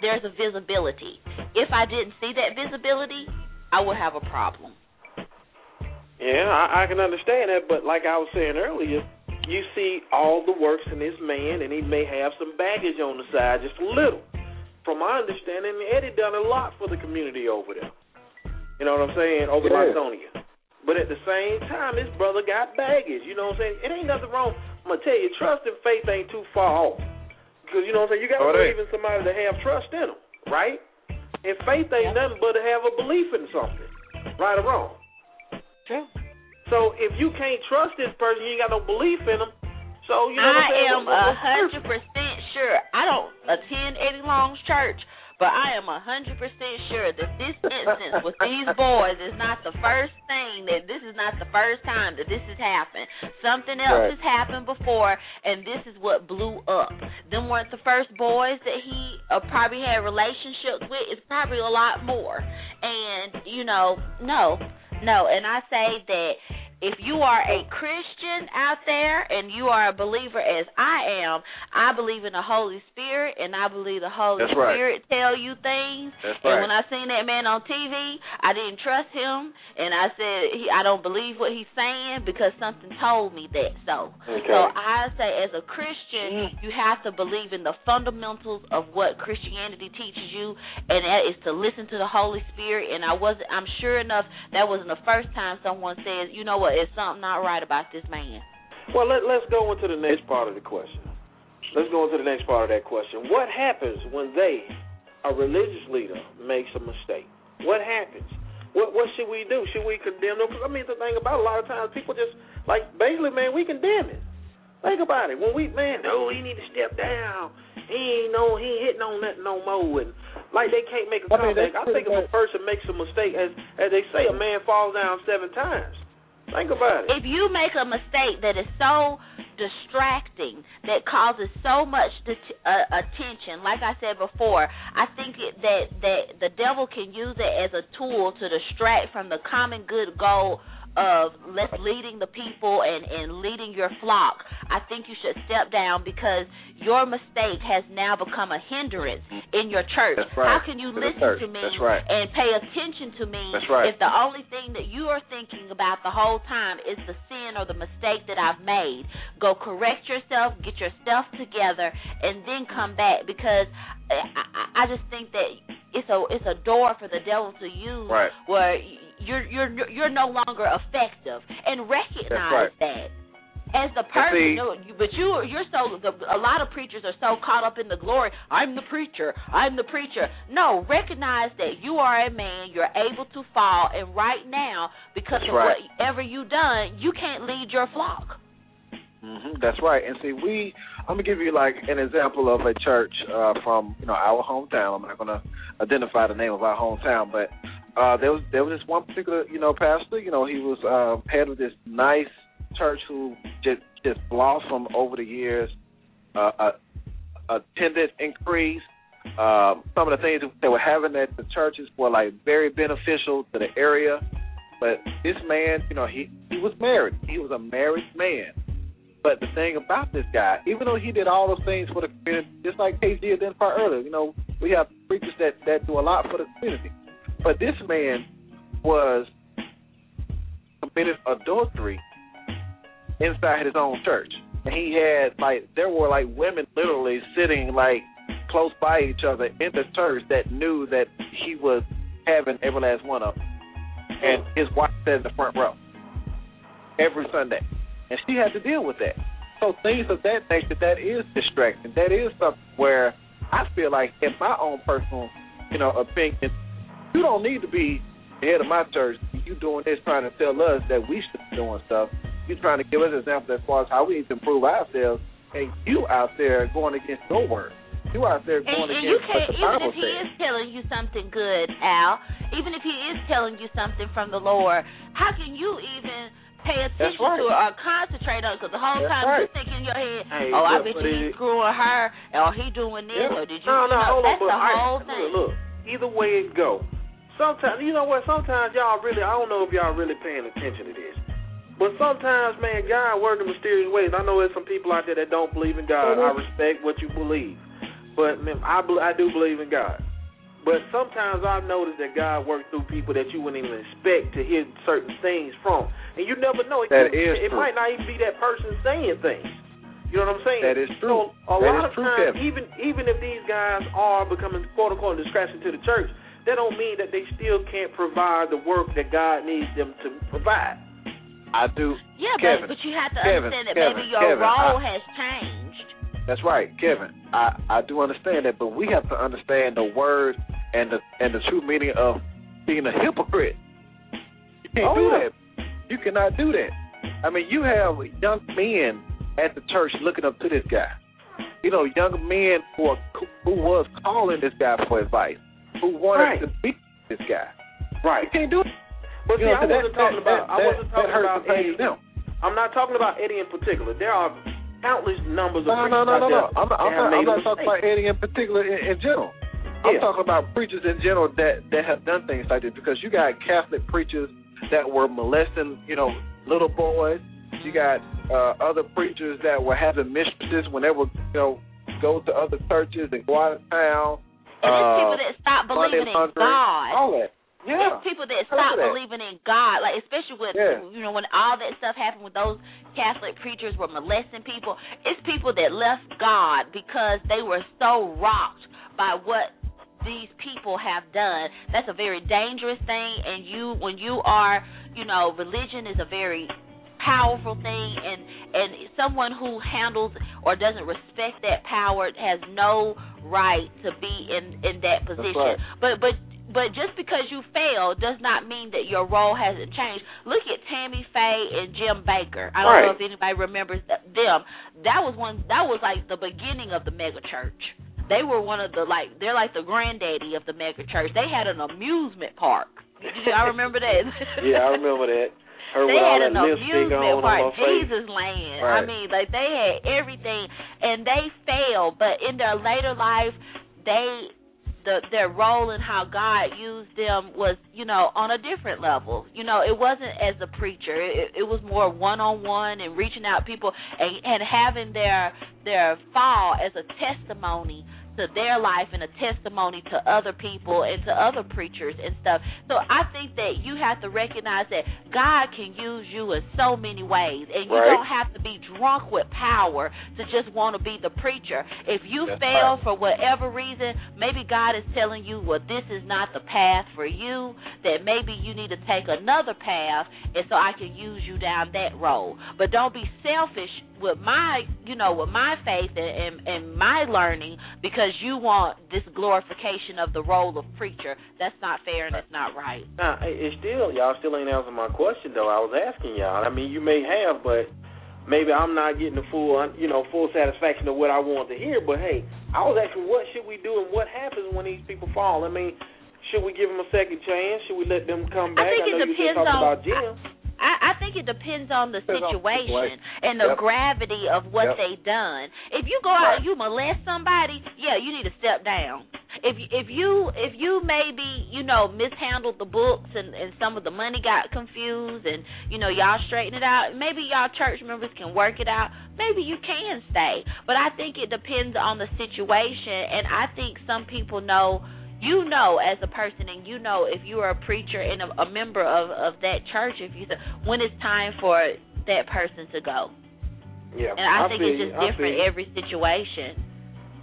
There's a visibility. If I didn't see that visibility, I would have a problem. Yeah, I, I can understand that, but like I was saying earlier, you see all the works in this man, and he may have some baggage on the side, just a little. from my understanding, Eddie done a lot for the community over there. You know what I'm saying? Over Yeah. Lithonia. But at the same time, this brother got baggage. You know what I'm saying? It ain't nothing wrong. I'm gonna tell you, trust and faith ain't too far off. Because you know what I'm saying? You gotta Oh, believe in somebody to have trust in them, right? And faith ain't nothing but to have a belief in something, right or wrong. True. So if you can't trust this person, you ain't got no belief in them. So you know what I'm saying? I am a hundred percent sure. I don't attend Eddie Long's church, but I am a hundred percent sure that this instance with these boys is not the first thing that this is not the first time that this has happened. Something else Right. has happened before, and this is what blew up. Them weren't the first boys that he uh, probably had relationships with. It's probably a lot more. And you know, no, no. And I say that if you are a Christian out there and you are a believer as I am, I believe in the Holy Spirit and I believe the Holy That's right. Spirit tell you things. That's And right. when I seen that man on TV, I didn't trust him and I said he, I don't believe what he's saying because something told me that. So Okay. so I say as a Christian, mm. you have to believe in the fundamentals of what Christianity teaches you and that is to listen to the Holy Spirit and I wasn't I'm sure enough that wasn't the first time someone says, "You know what, is something not right about this man." Well, let, let's go into the next part of the question. Let's go into the next part of that question. What happens when they, a religious leader, makes a mistake? What happens? What what should we do? Should we condemn them? Because I mean, the thing about a lot of times people just like basically, man, we condemn it. Think about it. When we man, no, he need to step down. He ain't no, he ain't hitting on nothing no more. And like they can't make a I mean, comeback. that's I think if a person makes a mistake, as as they say, a man falls down seven times. Think about it. If you make a mistake that is so distracting that causes so much det- uh, attention, like I said before, I think it, that that the devil can use it as a tool to distract from the common good goal of let's leading the people and and leading your flock. I think you should step down because your mistake has now become a hindrance in your church. That's right. How can you To listen to me right. and pay attention to me That's right. if the only thing that you are thinking about the whole time is the sin or the mistake that I've made? Go correct yourself, get your stuff together, and then come back because I, I, I just think that it's a it's a door for the devil to use where you're you're you're no longer effective and recognize right. that as the person, see- but you you're so the, a lot of preachers are so caught up in the glory. I'm the preacher. I'm the preacher. No, recognize that you are a man. You're able to fall, and right now, because of right. whatever you done, you can't lead your flock. hmm That's right. And see, we I'm gonna give you like an example of a church uh, from you know our hometown. I'm not gonna identify the name of our hometown, but uh, there was there was this one particular you know pastor. You know, he was um, head of this nice church who just just blossomed over the years. Uh, uh, attendance increase. Um, some of the things they were having at the churches were like very beneficial to the area. But this man, you know, he he was married. He was a married man. But the thing about this guy, even though he did all those things for the community, just like KG identified earlier, you know, we have preachers that that do a lot for the community. But this man was committed adultery inside his own church. And he had like there were like women literally sitting like close by each other in the church that knew that he was having every last one of them. And his wife sat in the front row every Sunday. And she had to deal with that. So things of that nature that is distracting. That is something where I feel like in my own personal, you know, opinion, you don't need to be the head of my church. You doing this trying to tell us that we should be doing stuff. You trying to give us examples as far as how we need to improve ourselves, and you out there going against your word. You out there And, going and you against what can't, the even if he says. is telling you something good, Al, even if he is telling you something from the Lord, how can you even pay attention right. to it or concentrate on it? Because the whole That's time right. you're thinking in your head, Hey, oh, I bet you he's screwing her, or he doing this, Yeah. or did you? No, no, you know, hold on, that's but the whole look, thing. Look, either way it go. Sometimes you know what? Sometimes y'all really I don't know if y'all really paying attention to this. But sometimes, man, God work in mysterious ways. I know there's some people out there that don't believe in God. I mm-hmm. respect what you believe, but man, I I do believe in God. But sometimes I've noticed that God works through people that you wouldn't even expect to hear certain things from, and you never know. It, That could- is it true. might not even be that person saying things. You know what I'm saying? That is true. So a That lot of true, times, Kevin. even even if these guys are becoming quote unquote distraction to the church, that don't mean that they still can't provide the work that God needs them to provide. I do. Yeah, Kevin, but but you have to Kevin, understand that Kevin, maybe your Kevin, role I- has changed. That's right, Kevin. I I do understand that, but we have to understand the word and the and the true meaning of being a hypocrite. You can't Oh, do yeah. that. You cannot do that. I mean, you have young men at the church looking up to this guy. You know, young men who are, who was calling this guy for advice, who wanted Right. to be this guy. Right. You can't do it. But You see, know, I so that- wasn't talking that- about I wasn't talking about Eddie. them. I'm not talking about Eddie in particular. There are countless numbers of No, no, preachers no, no, no. there I'm not, I'm not, I'm not talking about Eddie in particular in, in general. I'm talking about preachers in general that that have done things like this because you got Catholic preachers that were molesting, you know, little boys. You got uh, other preachers that were having mistresses when they would, you know, go to other churches and go out of town. And uh, it's people that stop believing in God. All that. Yeah. It's people that stop that. believing in God, like especially with Yeah. you know when all that stuff happened with those Catholic preachers were molesting people. It's people that left God because they were so rocked by what these people have done. That's a very dangerous thing, and you when you are you know religion is a very powerful thing and and someone who handles or doesn't respect that power has no right to be in in that position right. but but but just because you failed does not mean that your role hasn't changed. Look at Tammy Faye and Jim Bakker. I don't know if anybody remembers them. That was one. That was like the beginning of the mega church. They were one of the like. They're like the granddaddy of the mega church. They had an amusement park. I remember that. Yeah, I remember that. Her they had an amusement park, on her face. Jesus Land. I mean, like they had everything, and they failed. But in their later life, they the their role and how God used them was, you know, on a different level. You know, it wasn't as a preacher. It, it was more one on one and reaching out people and, and having their their fall as a testimony to their life and a testimony to other people and to other preachers and stuff. So I think that you have to recognize that God can use you in so many ways, and you Right. don't have to be drunk with power to just want to be the preacher. If you That's fail right. for whatever reason, maybe God is telling you, well, this is not the path for you. That maybe you need to take another path, and so I can use you down that road. But don't be selfish with my, you know, with my faith and, and, and my learning because you want this glorification of the role of preacher. That's not fair and that's not right. Now, it- it's still y'all still ain't answering my question though. I was asking y'all. I mean, you may have, but maybe I'm not getting the full, you know, full satisfaction of what I want to hear. But hey, I was asking, what should we do and what happens when these people fall? I mean, should we give them a second chance? Should we let them come back? I think it you just depends on- about Jim. I, I think it depends on the Depends on the situation situation. and the Yep. gravity of what Yep. they done. If you go out Right. and you molest somebody, yeah, you need to step down. If if you if you maybe you know mishandled the books and and some of the money got confused and you know y'all straighten it out, maybe y'all church members can work it out. Maybe you can stay, but I think it depends on the situation, and I think some people know you know as a person and you know if you are a preacher and a, a member of of that church if you when it's time for that person to go. Yeah, and i, think feel it's just different every situation.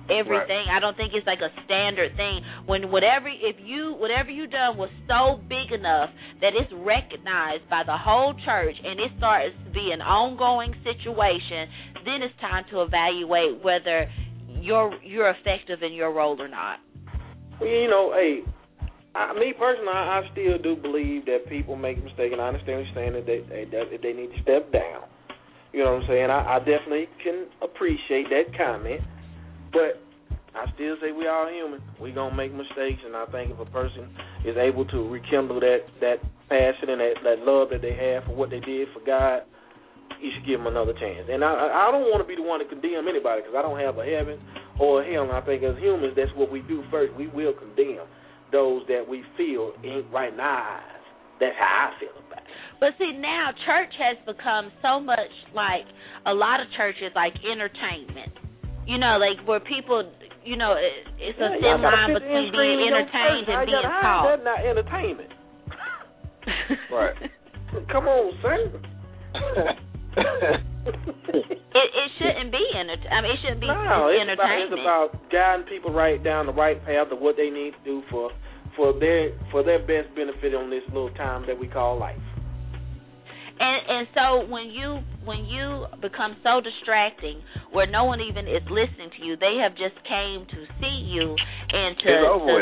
Everything. I don't think it's like a standard thing. When whatever if you whatever you done was so big enough that it's recognized by the whole church and it starts to be an ongoing situation then it's time to evaluate whether you're you're effective in your role or not you know, hey, I, me personally, I, I still do believe that people make mistakes, and I understand what you're saying that they they, that they need to step down. You know what I'm saying? I, I definitely can appreciate that comment, but I still say we all human. We gonna make mistakes, and I think if a person is able to rekindle that that passion and that that love that they have for what they did for God, you should give them another chance. And I I I don't want to be the one to condemn anybody because I don't have a heaven or a hell. And I think as humans, that's what we do first. We will condemn those that we feel ain't right in our eyes. That's how I feel about it. But see, now church has become so much like a lot of churches like entertainment. You know, like where people, you know, it, it's a Yeah, thin line between being entertained and being y'all- how is taught. that not entertainment? Right. Come on, son. It it shouldn't be enter- I mean, it shouldn't be No, it's about, it's about guiding people right down the right path of what they need to do for for their for their best benefit on this little time that we call life. And and so when you when you become so distracting where no one even is listening to you, they have just came to see you and to, It's over to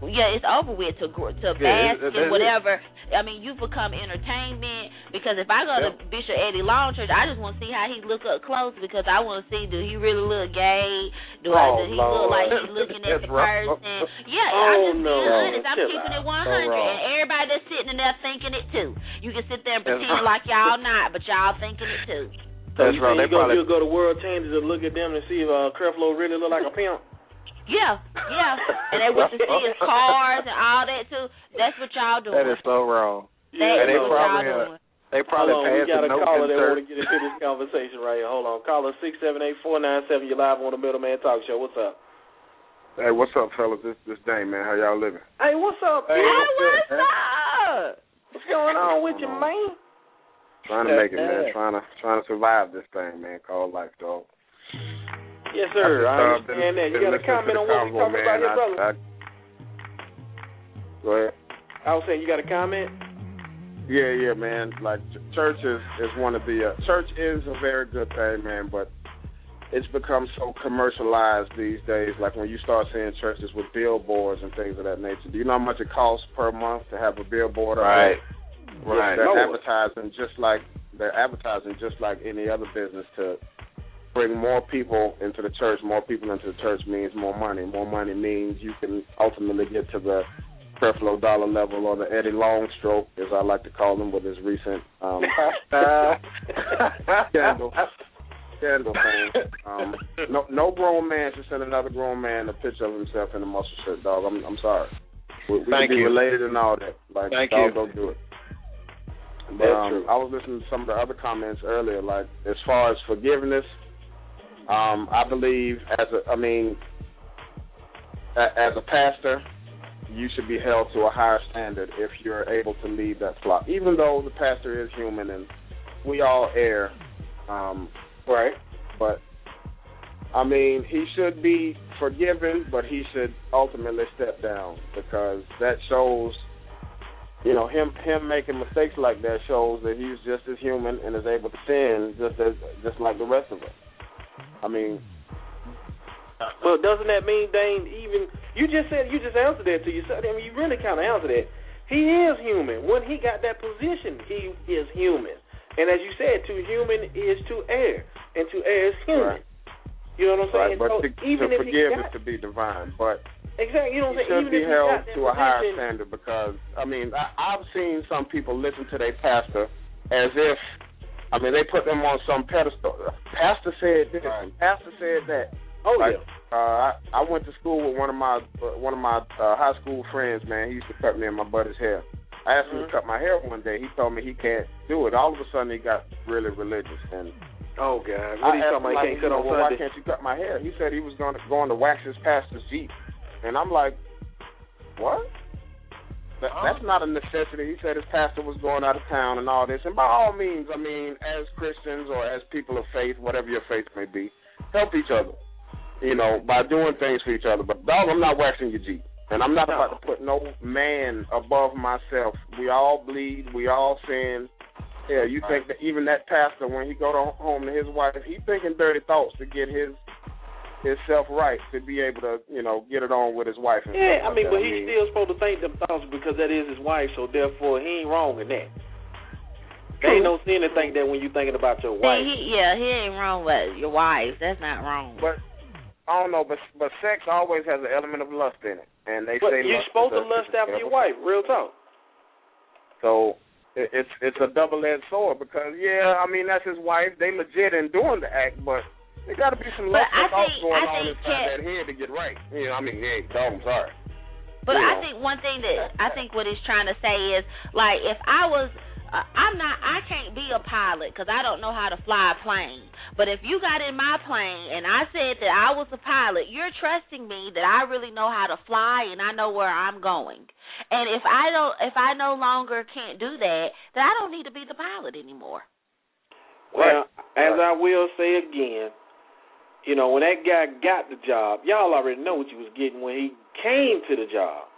with. yeah, it's over with to to Yeah, bask in whatever. I mean, you become entertainment because if I go to Bishop Eddie Long Church, I just want to see how he look up close because I want to see do he really look gay? Do I Oh, does he look like he's looking at the wrong. person? Yeah, Oh, I'm just no. being honest. I'm Chill keeping out. it 100, So and everybody that's sitting in there thinking it too. You can sit there and pretend like y'all not, but y'all thinking it too. So That's you right. think They you go, probably you'll go to World Changers and look at them and see if uh, Creflo really look like a pimp. Yeah, yeah. And they want to see his cars and all that too. That's what y'all doing. that is so wrong. That and is they what probably y'all doing. they probably Hold on, we got a note caller that want to get into this conversation right here. Hold on, caller six seven eight four nine seven. You're live on the Middleman Talk Show. What's up? Hey, what's up, fellas? This this Dane, man. How y'all living? Hey, what's up? Hey, Hey, what's up? what's going on with you, man? Trying to make it, man. Trying to trying to survive this thing, man. Called life, dog. Yes, sir. just, I understand been- that. You got a comment on what we convo, talking about man. here, brother? I- Go ahead. I was saying you got a comment. Yeah, yeah, man. Like ch- church is is one of the uh, church is a very good thing, man. But it's become so commercialized these days. Like when you start seeing churches with billboards and things of that nature. Do you know how much it costs per month to have a billboard? Right. there? Right. They're Lord. advertising just like they're advertising just like any other business to bring more people into the church. More people into the church means more money. More money means you can ultimately get to the Creflo Dollar level or the Eddie Long stroke, as I like to call him, with his recent um, scandal. Scandal thing. Um, no, no grown man should send another grown man a picture of himself in a muscle shirt, dog. I'm, I'm sorry. We, we Thank can be you. related and all that. Like, Thank dog, you. don't do it. But um. I was listening to some of the other comments earlier. Like as far as forgiveness, um, I believe as a, I mean, as a pastor, you should be held to a higher standard if you're able to lead that flock. Even though the pastor is human and we all err, um, Right. but I mean, he should be forgiven, but he should ultimately step down because that shows, you know, him him making mistakes like that shows that he's just as human and is able to sin just as just like the rest of us. I mean, Well, doesn't that mean, Dane? Even you just said you just answered that to yourself. I mean, you really kind of answered that. He is human. When he got that position, he is human. And as you said, to human is to err, and to err is human. Right. You know what I'm saying? right, but so to, even to if forgive got, is to be divine, but exactly, you know what I'm saying? should Even be held to a higher standard because I mean I, I've seen some people listen to their pastor as if I mean they put them on some pedestal. Pastor said this, and pastor said that. Oh like, yeah. Uh, I, I went to school with one of my uh, one of my uh, high school friends. Man, he used to cut me and my buddy's hair. I asked him to Mhm. cut my hair one day. He told me he can't do it. All of a sudden, he got really religious, and Oh God. What are you talking about? like, He can't cut on well, why can't you cut my hair? He said he was going to going to wax his pastor's jeep, and I'm like, what? That, that's not a necessity. He said his pastor was going out of town and all this. And by all means, I mean, as Christians or as people of faith, whatever your faith may be, help each other. You know, by doing things for each other. But dog, I'm not waxing your jeep. And I'm not No. about to put no man above myself. We all bleed. We all sin. Yeah, you think that even that pastor, when he go to home to his wife, he thinking dirty thoughts to get his his self right to be able to, you know, get it on with his wife. And Yeah, stuff I mean, like but that. he's still supposed to think them thoughts because that is his wife, so therefore he ain't wrong in that. There ain't no sin to think that when you're thinking about your wife. he, yeah, he ain't wrong with your wife. That's not wrong. But I don't know, but but sex always has an element of lust in it, and they But say you're lust supposed to lust is a after your wife. Real talk. So it- it's it's a double edged sword because yeah, I mean that's his wife. They legit in doing the act, but there got to be some But lust I thoughts think- going I on think inside Cat- that head to get right. You know, I mean, hey, dog, I'm sorry. But you I know. think one thing that I think what he's trying to say is like if I was uh, I'm not I can't be a pilot because I don't know how to fly a plane. But if you got in my plane and I said that I was a pilot, you're trusting me that I really know how to fly and I know where I'm going. And if I don't if I no longer can't do that, then I don't need to be the pilot anymore. Well, as I will say again, you know, when that guy got the job, y'all already know what you was getting when he came to the job.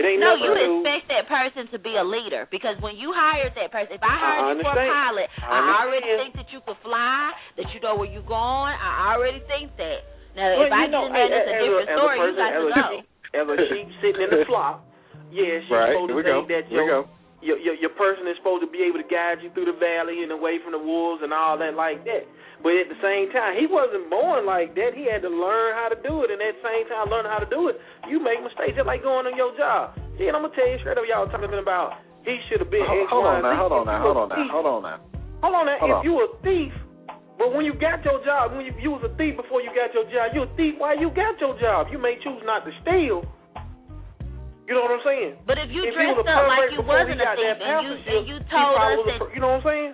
It ain't nothing. No, nothing you new. expect that person to be a leader because when you hired that person, if I hired I you for a pilot, I I, already think that you could fly, that you know where you're going. I already think that. Now, Well, if I know, get in there, as- it's a different as story. person, you got as to a go. as a sheep sitting in the flock, yeah, she's Right. supposed to we think that Here your, go. Your your your person is supposed to be able to guide you through the valley and away from the wolves and all that like that. But at the same time, he wasn't born like that. He had to learn how to do it, and at the same time, learning how to do it, you make mistakes just like going on your job. Then I'm gonna tell you straight up, y'all talking about he should have been Hold, X, hold on now. Hold on now. Hold on now. Hold on now. Hold on now. Hold if you a thief, but when you got your job, when you, you was a thief before you got your job, you a thief while you got your job. You may choose not to steal. You know what I'm saying? But if you if dressed a up like you wasn't a thief and you pastorship, and you told us that, per- you know what I'm saying?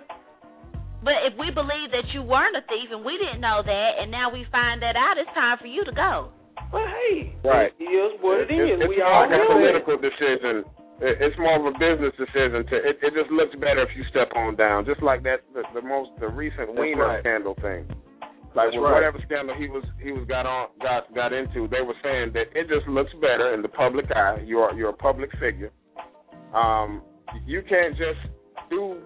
but if we believe that you weren't a thief and we didn't know that, and now we find that out, it's time for you to go. Well, hey, Right. it is what it It's- It's we more all like a know it. political decision. It- It's more of a business decision. To it, it just looks better if you step on down, just like that the, the most the recent That's Weiner right. scandal thing. Like with right. whatever scandal he was he was got on got got into, they were saying that it just looks better in the public eye. You're you're a public figure. Um, you can't just do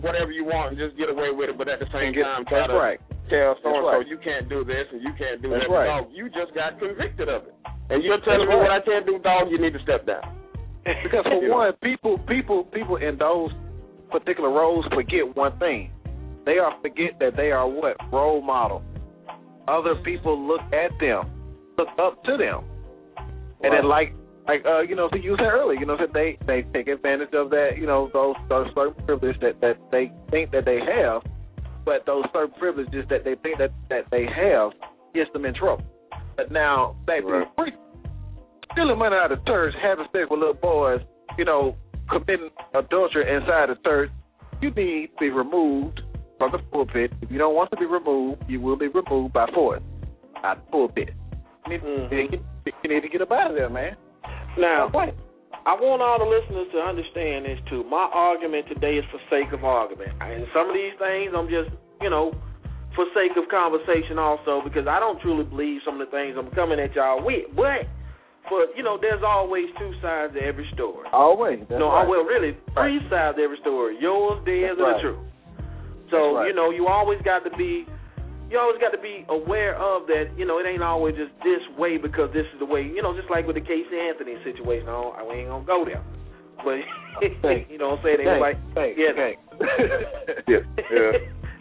whatever you want and just get away with it, but at the same get- time try that's to right. tell so and so you can't do this and you can't do That's that. right. Dog, you just got convicted of it, and you're telling That's me right. what I can't do, dog. You need to step down. Because for You know. one, people people people in those particular roles forget one thing. They are forget that they are what? Role model. Other people look at them, look up to them. And then like like uh, you know, so you said earlier, you know, that they they take advantage of that, you know, those those certain privileges that, that they think that they have, but those certain privileges that they think that, that they have gets them in trouble. But now to Right. free stealing money out of church, having sex with little boys, you know, committing adultery inside the church, you need to be removed from the pulpit. If you don't want to be removed, you will be removed by force of the pulpit. You need, Mhm. you need- you need to get up out of there, man. Now, What? I want all the listeners to understand this too. My argument today is for sake of argument, and some of these things I'm just, you know, for sake of conversation also because I don't truly believe some of the things I'm coming at y'all with. But, but you know, there's always two sides to every story. Always. That's no, right. well, really, three sides to every story: yours, theirs, That's and right. the truth. So right. you know, you always got to be, you always got to be aware of that. You know, it ain't always just this way because this is the way. You know, just like with the Casey Anthony situation. I, I we ain't gonna go there. But you know what I'm saying? They like, thanks, yeah, thanks. Yeah, yeah.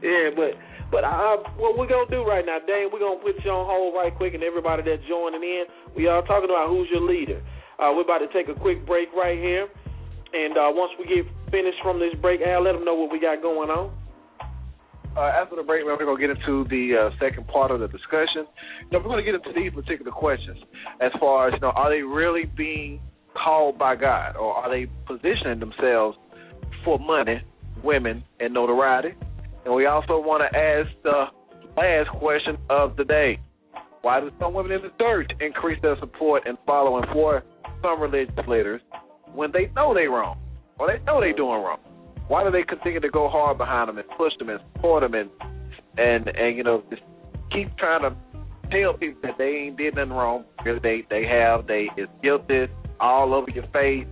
yeah, but but uh, what we're gonna do right now, Dane, we're gonna put you on hold right quick, and everybody that's joining in, we are talking about who's your leader. Uh, we're about to take a quick break right here, and uh, once we get finished from this break, Al, let them know what we got going on. Uh, after the break, we're going to get into the uh, second part of the discussion. You know, we're going to get into these particular questions as far as, you know, are they really being called by God or are they positioning themselves for money, women, and notoriety? And we also want to ask the last question of the day. Why do some women in the church increase their support and following for some religious leaders when they know they're wrong or they know they're doing wrong? Why do they continue to go hard behind them and push them and support them and and and you know just keep trying to tell people that they ain't did nothing wrong? Because they they have they is guilty all over your face,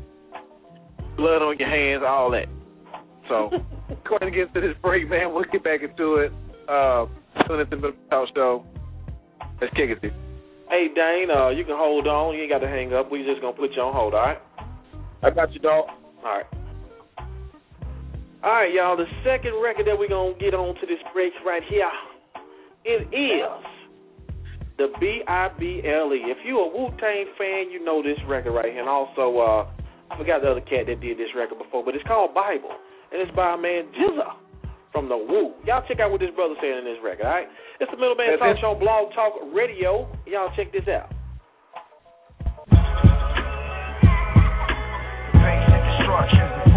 blood on your hands, all that. So go ahead and get into this break, man. We'll get back into it. Uh, tune into the talk show. Let's kick it. dude. Hey, Dane, uh, you can hold on. You ain't got to hang up. We just gonna put you on hold, all right? I got you, dog. All right. All right, y'all. The second record that we're going to get on to this break right here, it is the B.I.B.L.E. If you're a Wu Tang fan, you know this record right here. And also, uh, I forgot the other cat that did this record before, but it's called Bible. And it's by a man, GZA, from the Wu. Y'all check out what this brother saying in this record, all right? It's the Middleman That's Talk it. Show, Blog Talk Radio. Y'all check this out. Basic instructions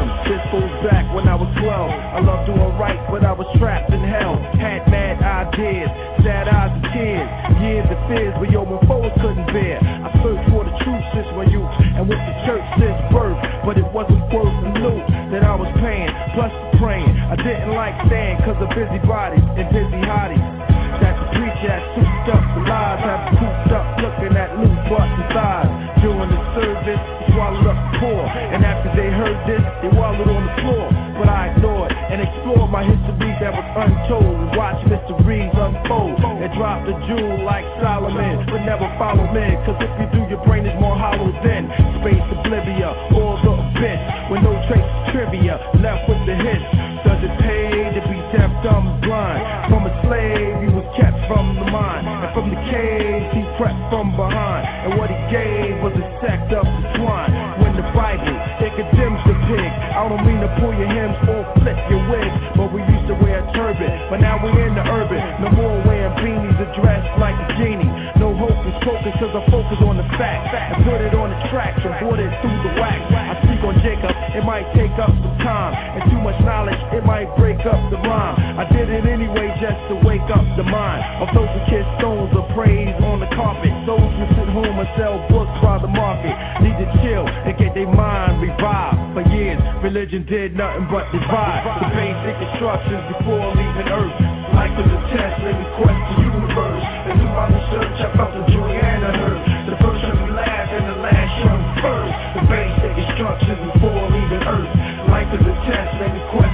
I felt doing universe. but I was trapped in hell. Had mad ideas, sad eyes and tears, years of fears, but yo, my foes couldn't bear. I searched for the truth since my youth, and with the church since birth, but it wasn't worth the loot that I was paying, plus the praying. I didn't like staying cause of busybodies and busy hotties. That the preacher had souped up, the lies had cooped up, looking at loose butts and thighs. During the service, swallowed up the poor, and after they heard this, they wallowed on the floor. That was untold. Watch mysteries unfold and drop the jewel like Solomon, but never follow men. Cause if you do, your brain is more hollow than space oblivia or the abyss with no trace of trivia left with the hits. Does it pay to be deaf, dumb, blind? From a slave, he was kept from the mind, and from the cage, he crept from behind. And what he gave was a sect of the swine. When the Bible, I don't mean to pull your hems or flip your wigs, but we used to wear a turban. But now we're in the urban, no more wearing beanies or dressed like a genie. No hocus pocus, cause I focus on the facts and put it on the tracks and put it through the wax. I on Jacob, it might take up some time, and too much knowledge, it might break up the rhyme. I did it anyway just to wake up the mind of those who kiss stones or praise on the carpet. Those who sit home and sell books by the market need to chill and get their mind revived. For years, religion did nothing but divide. The basic instructions before leaving Earth. Life is a test, let me the universe. And through my research, I found the Juliana basic instructions before leaving Earth. Life is a test, quest the universe.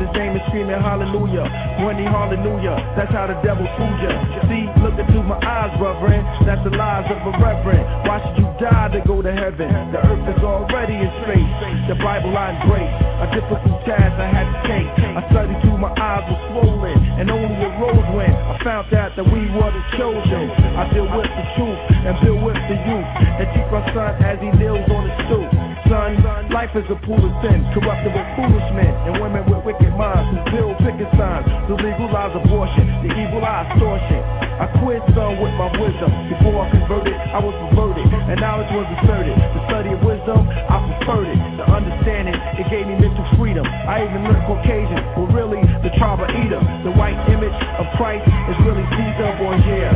His name and screaming hallelujah. He hallelujah, that's how the devil fooled ya. See, look into my eyes, brethren. That's the lies of a reverend. Why should you die to go to heaven? The earth is already in space. The Bible I embrace. A difficult task I had to take. I studied till my eyes were swollen and only a arose when I found out that we were the chosen. I deal with the truth and build with the youth and teach my son as he kneels on the stoop. Son, life is a pool of sin, corrupted with foolish men and women with wicked minds who build picket signs to legalize abortion, the evil eye extortion. I quit some with my wisdom. Before I converted, I was perverted, and knowledge was asserted. The study of wisdom, I preferred it. The understanding, it gave me mental freedom. I even learned Caucasian, but really the tribe of Edom. The white image of Christ is really Caesar Borgia.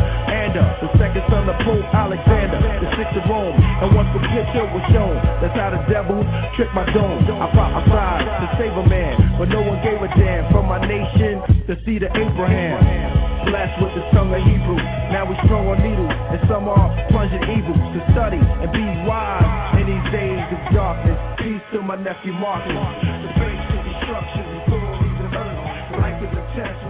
The sixth Rome. And once the picture was shown, that's how the devil tricked my dome. I prophesied to save a man, but no one gave a damn. From my nation, the seed of Abraham. Blessed with the tongue of Hebrew. Now we strong on needles, and some are plunging evil to study and be wise in these days of darkness. Peace to my nephew Marcus. The basic instructions before leaving earth. Life is a test,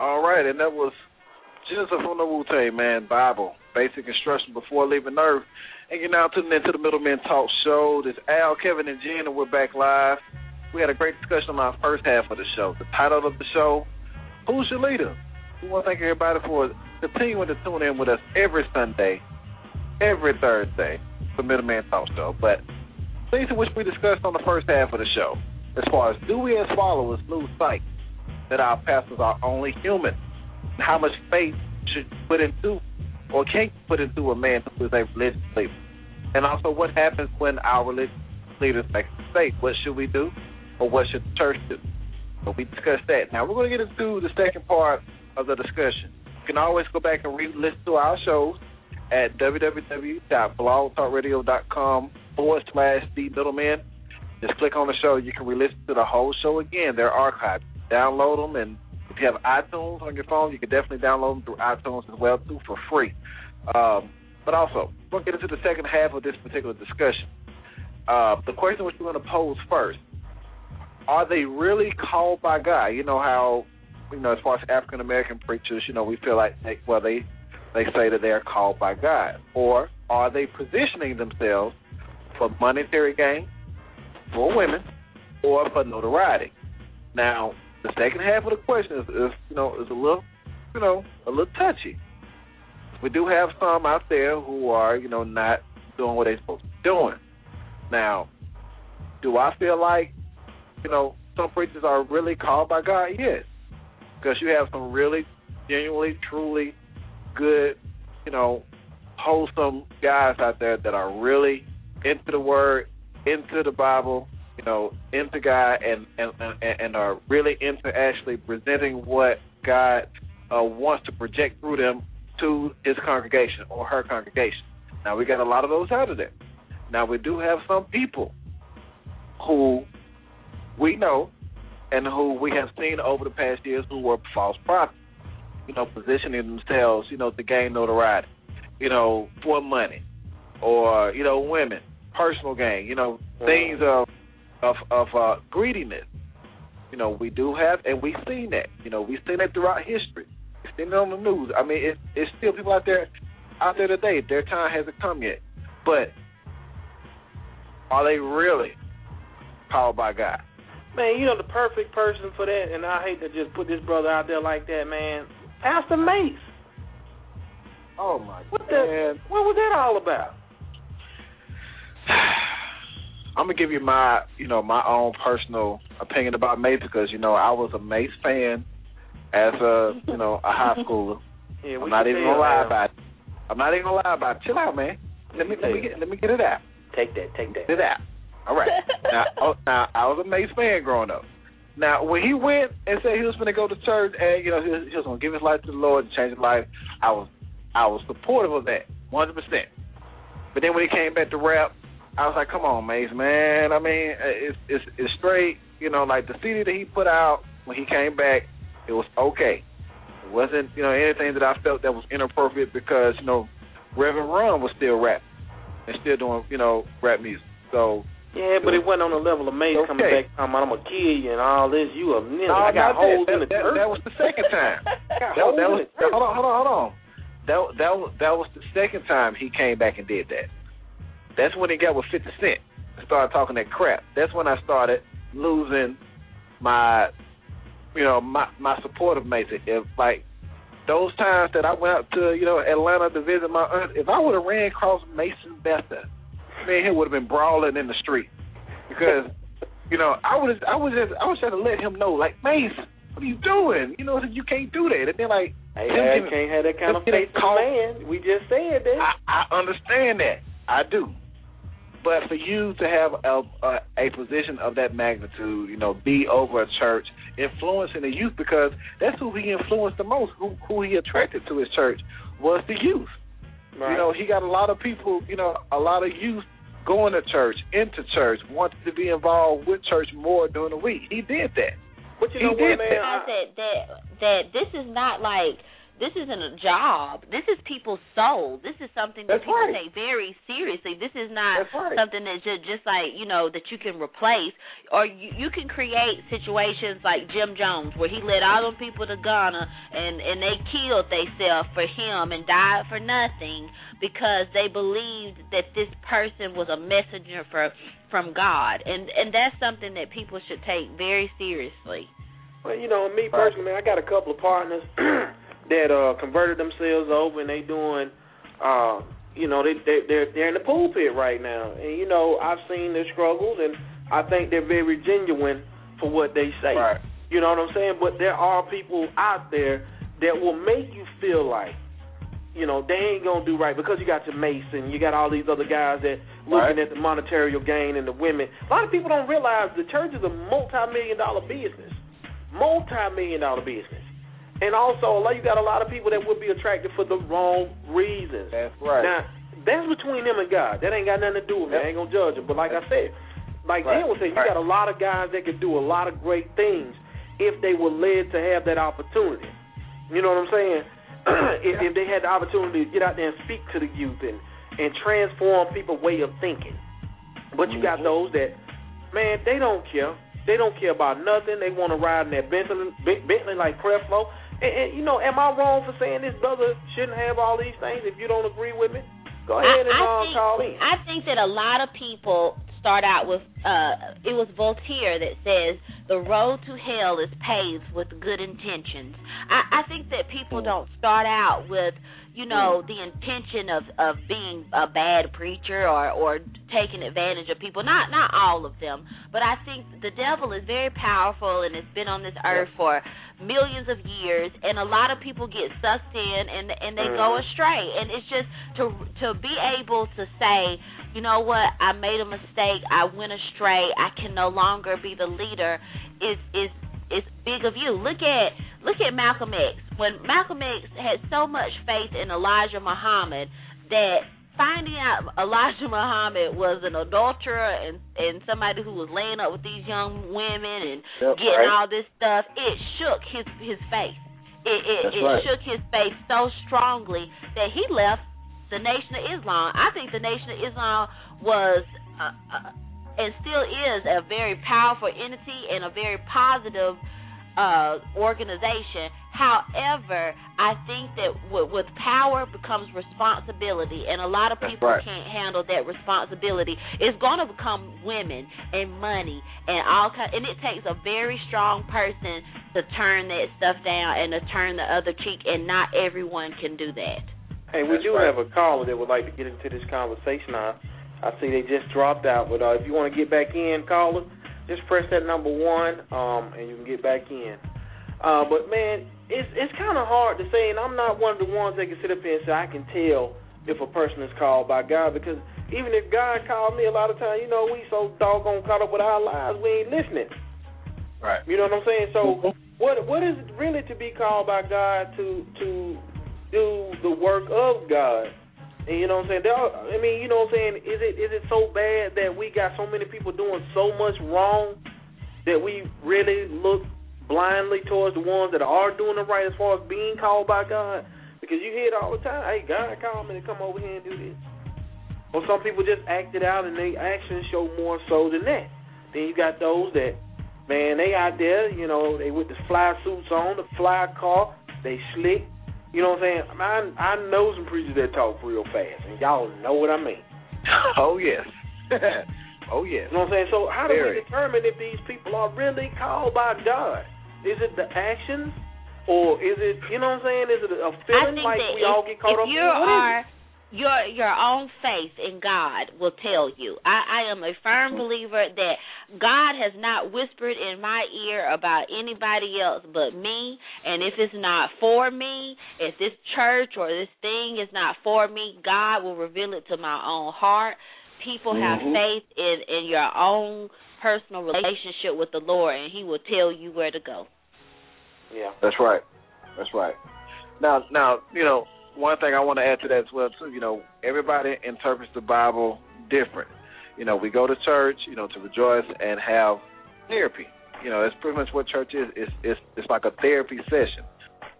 All right, and that was Joseph from the Wu Tang Man Bible, basic instruction before leaving Earth. And you're now tuning into the Middleman Talk Show. This Al, Kevin, and Jen, and we're back live. We had a great discussion on our first half of the show. The title of the show, Who's Your Leader? We want to thank everybody for continuing to tune in with us every Sunday, every Thursday for Middleman Talk Show. But things in which we discussed on the first half of the show, as far as do we as followers lose sight that our pastors are only human, how much faith should put into or can't put into a man who is a religious leader, and also what happens when our religious leaders make a mistake. What should we do, or what should the church do? So we discussed that. Now we're going to get into the second part of the discussion. You can always go back and re-listen to our shows at www.blogtalkradio.com forward slash the middleman. Just click on the show. You can re-listen to the whole show again. They're archived. Download them, and if you have iTunes on your phone, you can definitely download them through iTunes as well too for free. Um, but also, we'll get into the second half of this particular discussion. Uh, the question which we're going to pose first: Are they really called by God? You know how, you know, as far as African American preachers, you know, we feel like, they, well, they they say that they are called by God, or are they positioning themselves for monetary gain, for women, or for notoriety? Now, the second half of the question is, is you know, is a little, you know, a little touchy. We do have some out there who are, you know, not doing what they're supposed to be doing. Now, do I feel like, you know, some preachers are really called by God? Yes. Because you have some really, genuinely, truly good, you know, wholesome guys out there that are really into the Word, into the Bible, you know, into God, and and and, are really into actually presenting what God uh, wants to project through them to His congregation or her congregation. Now we got a lot of those out of there. Now we do have some people who we know and who we have seen over the past years who were false prophets, you know, positioning themselves, you know, to gain notoriety, you know, for money or, you know, women, personal gain, you know, things of of of uh greediness. You know, we do have and we've seen that. You know, we've seen that throughout history. We've seen it on the news. I mean it it's still people out there out there today. Their time hasn't come yet. But are they really powered by God? Man, you know the perfect person for that, and I hate to just put this brother out there like that, man. Pastor Mase. Oh my What God. the? What was that all about? I'm gonna give you my, you know, my own personal opinion about Mase because you know I was a Mase fan as a, you know, a high schooler. Yeah, I'm not even gonna lie uh, about it. I'm not even gonna lie about it. Chill out, man. Let me let me get let me get it out. Take that, take that. Get it out. All right. now, oh, now I was a Mase fan growing up. Now when he went and said he was gonna go to church and you know he was, he was gonna give his life to the Lord and change his life, I was I was supportive of that, 100 percent. But then when he came back to rap, I was like, come on, Mase, man. I mean, it's it's it's straight. You know, like the CD that he put out when he came back, it was okay. It wasn't you know anything that I felt that was inappropriate because you know Reverend Run was still rap and still doing you know rap music. So Yeah, but it wasn't on the level of Mase Okay. coming back talking about I'm gonna kill you and all this. You a ninja. No, I got holes that. in the that, church. that was the second time. that, that was hold on, hold on, hold on. That that was that was the second time he came back and did that. That's when he got with Fifty Cent and started talking that crap. That's when I started losing my, you know, my my support of Mason. If like those times that I went out to you know Atlanta to visit my aunt, if I would have ran across Mason Betha, man, he would have been brawling in the street because you know I was I was just I was trying to let him know like Mason, what are you doing? You know you can't do that. And then like Hey, I can't have that kind of faith in a caught- man. We just said that. I, I understand that. I do. But for you to have a, a a position of that magnitude, you know, be over a church, influencing the youth, because that's who he influenced the most. Who who he attracted to his church was the youth. right. You know, he got a lot of people, you know, a lot of youth going to church, into church, wanted to be involved with church more during the week. He did that. but you he know did what, man? realize that that that this is not like this isn't a job. This is people's soul. This is something that That's people right. take very seriously. This is not That's right. something that's just, just like you know that you can replace, or you, you can create situations like Jim Jones, where he led all them people to Guyana and and they killed themselves for him and died for nothing because they believed that this person was a messenger for from God, and and that's something that people should take very seriously. Well, you know, me personally, man, I got a couple of partners that uh converted themselves over and they doing uh you know, they they they're they're in the pulpit right now. And you know, I've seen their struggles and I think they're very genuine for what they say. Right. You know what I'm saying? But there are people out there that will make you feel like, you know, they ain't gonna do right because you got your Mason, you got all these other guys that looking Right. at the monetary gain and the women. A lot of people don't realize the church is a multi-million dollar business, multi-million dollar business, and also a lot you got a lot of people that would be attracted for the wrong reasons. That's right. Now that's between them and God. That ain't got nothing to do with me. I ain't gonna judge them. But like I said, like Right. Dan was saying, you Right. got a lot of guys that could do a lot of great things if they were led to have that opportunity. You know what I'm saying? if, if they had the opportunity to get out there and speak to the youth and and transform people's way of thinking. But you got Mhm. those that, man, they don't care. They don't care about nothing. They want to ride in that Bentley, Ben- Bentley like Creflo. And, and you know, am I wrong for saying this brother shouldn't have all these things? If you don't agree with me, go ahead and I, I uh, think, call in. I think that a lot of people start out with uh it was Voltaire that says the road to hell is paved with good intentions. I, I think that people don't start out with, you know the intention of of being a bad preacher or or taking advantage of people not not all of them but i think the devil is very powerful and it's been on this earth for millions of years and a lot of people get sucked in and and they go Mhm. astray. And it's just to to be able to say you know what? I made a mistake. I went astray. I can no longer be the leader is is is big of you. Look at look at malcolm x. When malcolm x had so much faith in elijah muhammad that finding out elijah muhammad was an adulterer and and somebody who was laying up with these young women and Yep, getting right. all this stuff it shook his his faith it it, That's it right. shook his faith so strongly that he left the Nation of Islam. I think the Nation of Islam was uh, uh, and still is a very powerful entity and a very positive uh, organization. However, I think that with, with power becomes responsibility, and a lot of people right. can't handle that responsibility. It's going to become women and money and all kind, and it takes a very strong person to turn that stuff down and to turn the other cheek, and not everyone can do that. Hey, we That's do right. have a caller that would like to get into this conversation. I, I see they just dropped out, but uh, if you want to get back in, caller, just press that number one, um, and you can get back in. Uh, but man, it's it's kind of hard to say, and I'm not one of the ones that can sit up here and say I can tell if a person is called by God because even if God called me, a lot of times, you know, we so doggone caught up with our lives, we ain't listening. Right. You know what I'm saying? So what what is it really to be called by God to to do the work of God? And you know what I'm saying? Are, I mean, you know what I'm saying? Is it is it so bad that we got so many people doing so much wrong that we really look blindly towards the ones that are doing it right as far as being called by God? Because you hear it all the time. Hey, God called me to come over here and do this. Or some people just act it out and their actions show more so than that. Then you got those that Man, they out there, you know, they with the fly suits on, the fly car, they slick. You know what I'm saying? I I know some preachers that talk real fast, and y'all know what I mean. Oh yes. oh yes. You know what I'm saying? So how do Very. we determine if these people are really called by God? Is it the actions, or is it you know what I'm saying? Is it a feeling like we all get caught if up you in? What is are it? Your your own faith in God will tell you. I, I am a firm believer that God has not whispered in my ear about anybody else but me. And if it's not for me, if this church or this thing is not for me, God will reveal it to my own heart. People have Mhm. faith in in your own personal relationship with the Lord, and He will tell you where to go. Yeah. That's right. That's right. Now, now, you know, one thing I want to add to that as well too. You know, everybody interprets the Bible different. You know, we go to church, you know, to rejoice and have therapy. You know, that's pretty much what church is. It's it's it's like a therapy session.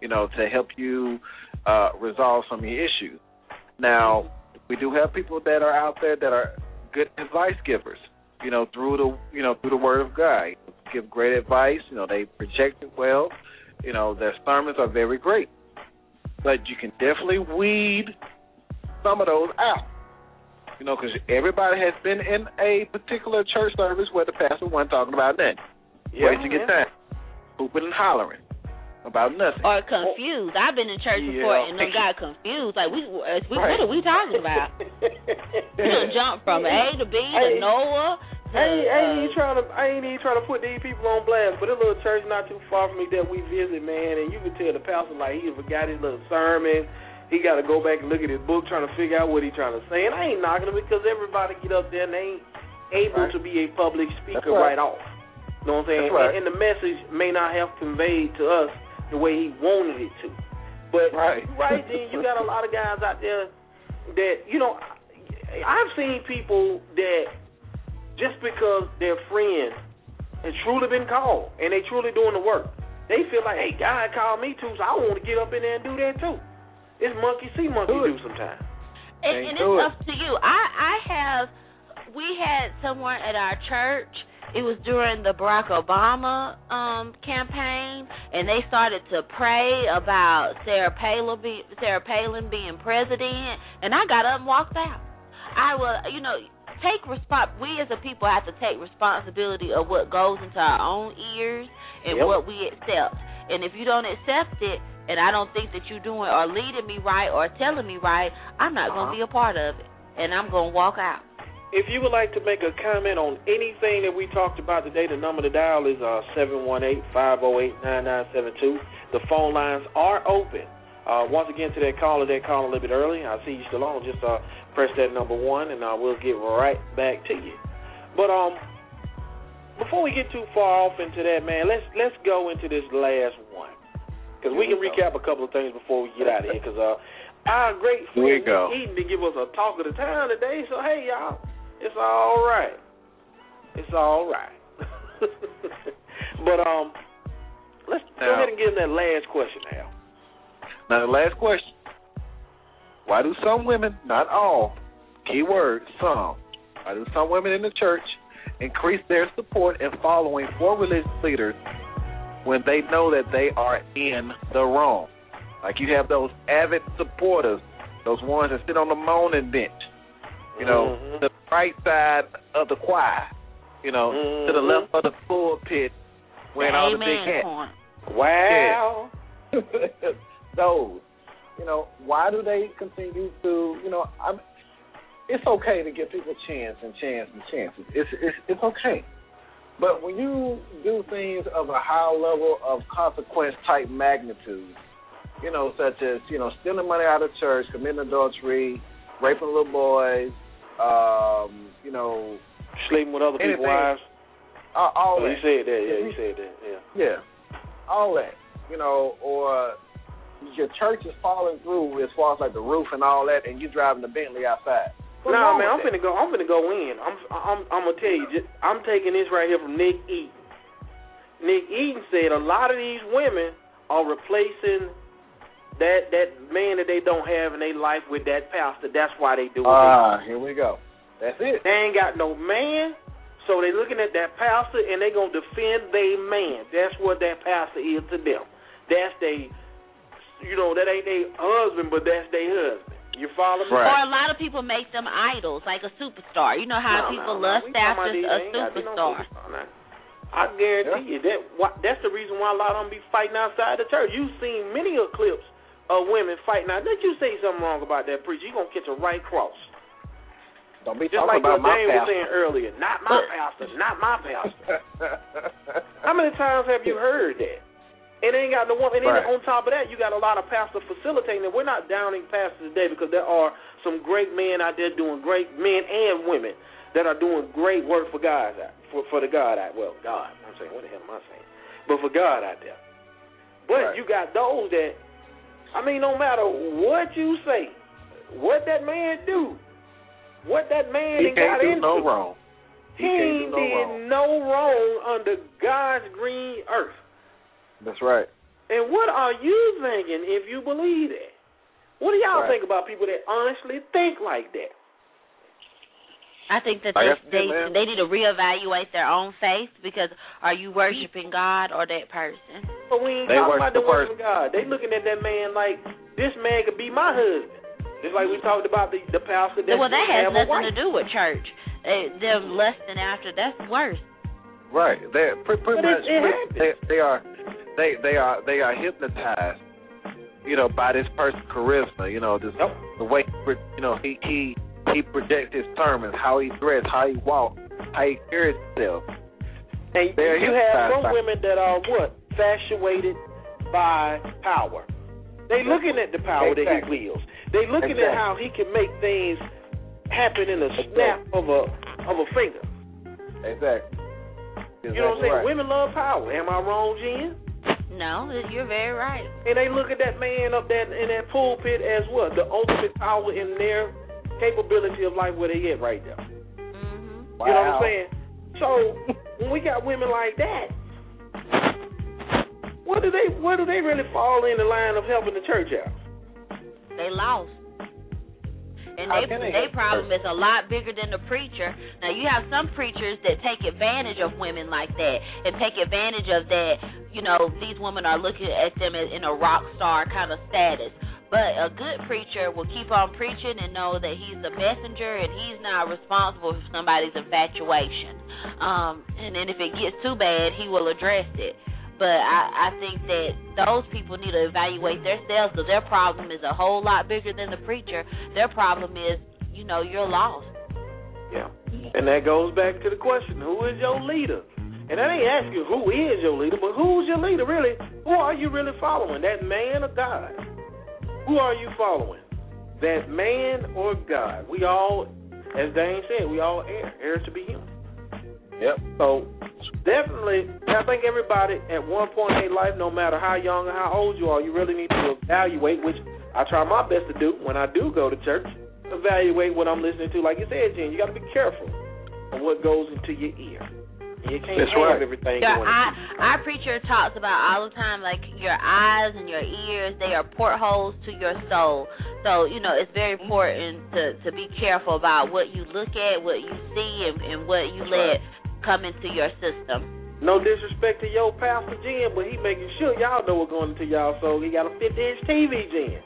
You know, to help you uh, resolve some of your issues. Now, we do have people that are out there that are good advice givers. You know, through the you know through the Word of God, give great advice. You know, they project it well. You know, their sermons are very great, but you can definitely weed some of those out. You know, because everybody has been in a particular church service where the pastor wasn't talking about nothing, Yeah, wasting your yeah. time, hooping and hollering about nothing. Or confused. I've been in church before and them got confused. Like we, we Right. what are we talking about? You done jump from A to B to Hey. Noah. I ain't, I ain't even trying to. I ain't even trying to put these people on blast. But a little church not too far from me that we visit, man, and you can tell the pastor like he forgot his little sermon. He got to go back and look at his book, trying to figure out what he's trying to say. And I ain't knocking him because everybody get up there and they ain't able Right. to be a public speaker right. right. off. You know what I'm saying? Right. And, and the message may not have conveyed to us the way he wanted it to. But Right. right then, you got a lot of guys out there that you know. I've seen people that just because their friend has truly been called and they truly doing the work, they feel like, hey, God called me too, so I want to get up in there and do that too. It's monkey see, monkey Do do sometimes. and, and it's it. up to you. I I have. We had someone at our church. It was during the Barack Obama um campaign, and they started to pray about Sarah Palin, be, Sarah Palin being president, and I got up and walked out. I will, you know, take respons. We as a people have to take responsibility of what goes into our own ears and Yep. what we accept. And if you don't accept it, and I don't think that you're doing or leading me right or telling me right, I'm not Uh-huh. going to be a part of it, and I'm going to walk out. If you would like to make a comment on anything that we talked about today, the number to dial is uh, 718-508-9972. The phone lines are open. Uh, once again, to that caller, that called a little bit early. I see you still on. Just uh, press that number one, and uh, we'll get right back to you. But um, before we get too far off into that, man, let's let's go into this last one because we can we recap a couple of things before we get out of here. Because uh, our great friend. Eaton to give us a talk of the town today. So hey, y'all, it's all right. It's all right. but um, let's go ahead and give in that last question, Al. Now, the last question. Why do some women, not all, keyword some, why do some women in the church increase their support and following for religious leaders when they know that they are in the wrong? Like you have those avid supporters, those ones that sit on the moaning bench, you know, Mhm. the right side of the choir, you know, to the left of the pulpit, wearing all the big Amen hats. corner. Wow. those. You know, why do they continue to? You know, I'm. It's okay to give people chance and chance and chances. It's it's it's okay. But when you do things of a high level of consequence type magnitude, you know, such as you know stealing money out of church, committing adultery, raping little boys, um, you know, Sleeping with other people's wives. all, all Oh, that. you said that. Yeah, you said that. Yeah. Yeah, all that. You know, or your church is falling through as far as like the roof and all that, and you're driving the Bentley outside. What's Nah, man, I'm that? finna go. I'm finna go in. I'm, I'm, I'm gonna tell you. Just, I'm taking this right here from Nick Eaton. Nick Eaton said a lot of these women are replacing that that man that they don't have in their life with that pastor. That's why they do it. Ah, here we go. That's it. they ain't got no man, so they looking at that pastor and they gonna defend their man. That's what that pastor is to them. That's they, you know, that ain't their husband, but that's their husband. You follow me? Right. Or a lot of people make them idols, like a superstar. You know how No, people no, no. lust We talking after a ain't gotta no superstar. superstar. I guarantee you that why, that's the reason why a lot of them be fighting outside the church. You've seen many of clips of women fighting. Now, let you say something wrong about that preacher, You're gonna catch a right cross. Don't be Just talking like about what my Dane was saying earlier. Not my pastor. Not my pastor. How many times have you heard that? It ain't got no one. And then on top of that, you got a lot of pastors facilitating it. We're not downing pastors today because there are some great men out there doing great men and women that are doing great work for God for for the God out. Well, God, I'm saying what the hell am I saying? But for God out there. But Right. you got those that, I mean, no matter what you say, what that man do, what that man he got into, no wrong. he, He do no did wrong. no wrong under God's green earth. That's right. And what are you thinking if you believe that? What do y'all Right. think about people that honestly think like that? I think that I they they, they need to reevaluate their own faith because are you worshiping God or that person? But we ain't They talking about the the worship God. They looking at that man like this man could be my husband. Just like we talked about the the pastor that well, that has have nothing to do with church. They, them lusting after that's worse. Right. They're pretty, pretty But it- much it happens. they, they are they they are they are hypnotized, you know, by this person's charisma. You know, just Yep. the way you know he he he projects his sermons, how he dressed, how he walks, how he carries himself. And They're you have some by- women that are what? Infatuated by power. They looking at the power that he wields. They looking Exactly. at how he can make things happen in a snap of a of a finger. Exactly. You know what I'm saying? right. Women love power. Am I wrong, Jen? No, you're very right. And they look at that man up there in that pulpit as what? The ultimate power in their capability of life where they at right there. hmm You know what I'm saying? So when we got women like that, what do they where do they really fall in the line of helping the church out? They lost. And they they their problem is a lot bigger than the preacher. Now you have some preachers that take advantage of women like that and take advantage of that. You know, these women are looking at them in a rock star kind of status. But a good preacher will keep on preaching and know that he's the messenger and he's not responsible for somebody's infatuation. Um, and then if it gets too bad, he will address it. But I, I think that those people need to evaluate themselves because their problem is a whole lot bigger than the preacher. Their problem is, you know, you're lost. Yeah. And that goes back to the question, who is your leader? And I ain't asking who is your leader, but who's your leader really? Who are you really following? That man or God? Who are you following? That man or God? We all, as Dane said, we all heir, heirs to be human. Yep. So definitely, I think everybody at one point in their life, no matter how young or how old you are, you really need to evaluate, which I try my best to do when I do go to church. Evaluate what I'm listening to. Like you said, Jen, you got to be careful of what goes into your ear. You can't That's have right. everything Your going. eye, our preacher talks about all the time, like your eyes and your ears, they are portholes to your soul. So you know it's very mm-hmm. important to to be careful about what you look at, what you see, and, and what you let come into your system. No disrespect to your pastor Jen, but he making sure y'all know what's going into y'all soul. He got a 50 inch TV, Jen.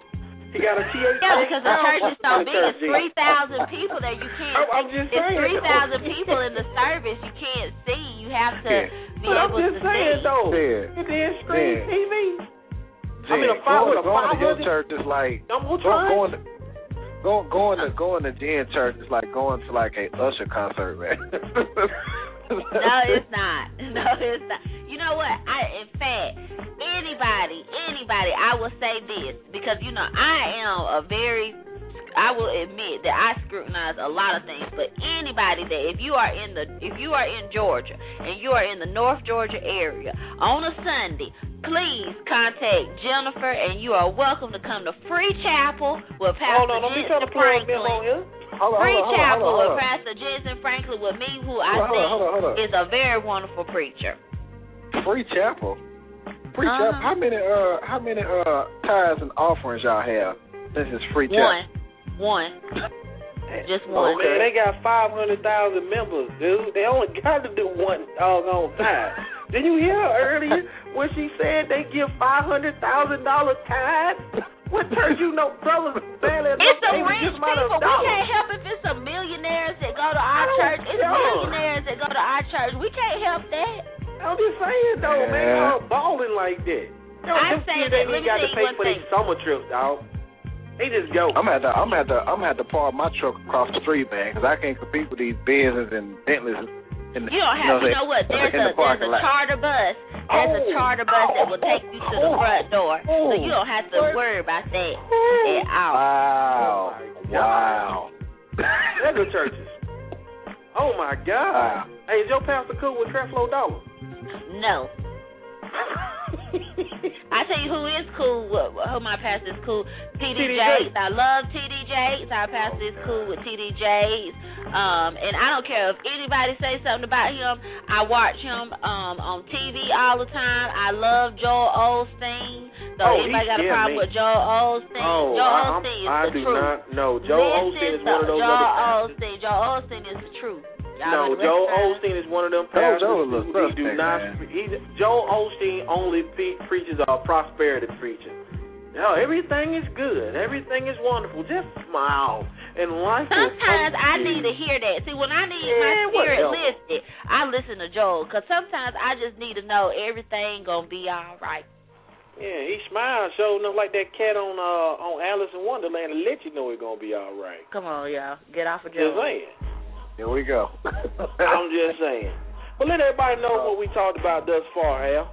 He got a THX. Yeah, because the church is so big, church, it's three thousand people there. You can't. I'm- I'm just it's saying, three thousand people in the service. You can't see. You have to Yeah. be But I'm just to saying see. though, Yeah. 50 inch screen Yeah. TV. Jen, I mean, a five- going, a going to your 500 church is like I'm gonna go, going to going going to going to Jen church is like going to like a Usher concert, man. No, it's not. No, it's not. You know what? I, in fact, anybody, anybody, I will say this because you know I am a very. I will admit that I scrutinize a lot of things, but anybody that if you are in the if you are in Georgia and you are in the North Georgia area on a Sunday, please contact Jennifer and you are welcome to come to Free Chapel with Pastor Hold on, don't be trying to plug them on here. Hold on, Free hold on, Chapel hold on, with hold on. Pastor Jentezen Franklin with me, who I on, think hold on, hold on. is a very wonderful preacher. Free chapel. Free Uh-huh. chapel. How many uh how many uh tithes and offerings y'all have? This is free chapel. One, one, just one. Oh, man, they got 500,000 members, dude. They only got to do one doggone time. Did you hear her earlier when she said they give $500,000 tithes? What church you know, brothers, barely enough It's the to even rich give people. We can't help if it's some millionaires that go to our church. It's care. millionaires that go to our church. We can't help that. I'm just saying, though, man, Yeah. y'all balling like that. Yo, I them say kids that- ain't let even me got to pay for their thing. summer trips, dog. They just go. I'm at the I'm at the I'm at the park my truck across the street, man, because I can't compete with these Benzes and Bentleys. In the, You don't have. You they- know what? There's in a the there's a lot. charter bus. There's a Oh. charter bus that will take you to the oh. front door, so oh. you don't have to worry about that oh. at all. Wow! Wow! Mega churches. Oh, my God. Wow. Hey, is your pastor cool with Creflo Dollar? No. I tell you who is cool, who my pastor is cool. TD Jakes. I love TD Jakes. Our pastor is cool with TD Jakes. Um, and I don't care if anybody say something about him. I watch him um on TV all the time. I love Joel Osteen. So Oh, anybody got a yeah, problem man. with Joel Osteen? Oh, Joel I, Osteen is I the do truth. not know. Joe Osteen is Listen one of those Joel other. Osteen. Joel Osteen is the truth. Y'all No, better Joe listen to him. Osteen is one of them pastors Joe is a who he do not. man. He, Joe Osteen only pe- preaches a prosperity preacher. No, everything is good. Everything is wonderful. Just smile and life. will Sometimes come I need to hear that. See, when I need Yeah, my spirit lifted, I listen to Joel. Cause sometimes I just need to know everything gonna be all right. Yeah, he smiles, showing up like that cat on uh on Alice in Wonderland to let you know it's gonna be all right. Come on, y'all, get off of Just Joel. saying. Here we go. I'm just saying. But let everybody know what we talked about thus far, Al.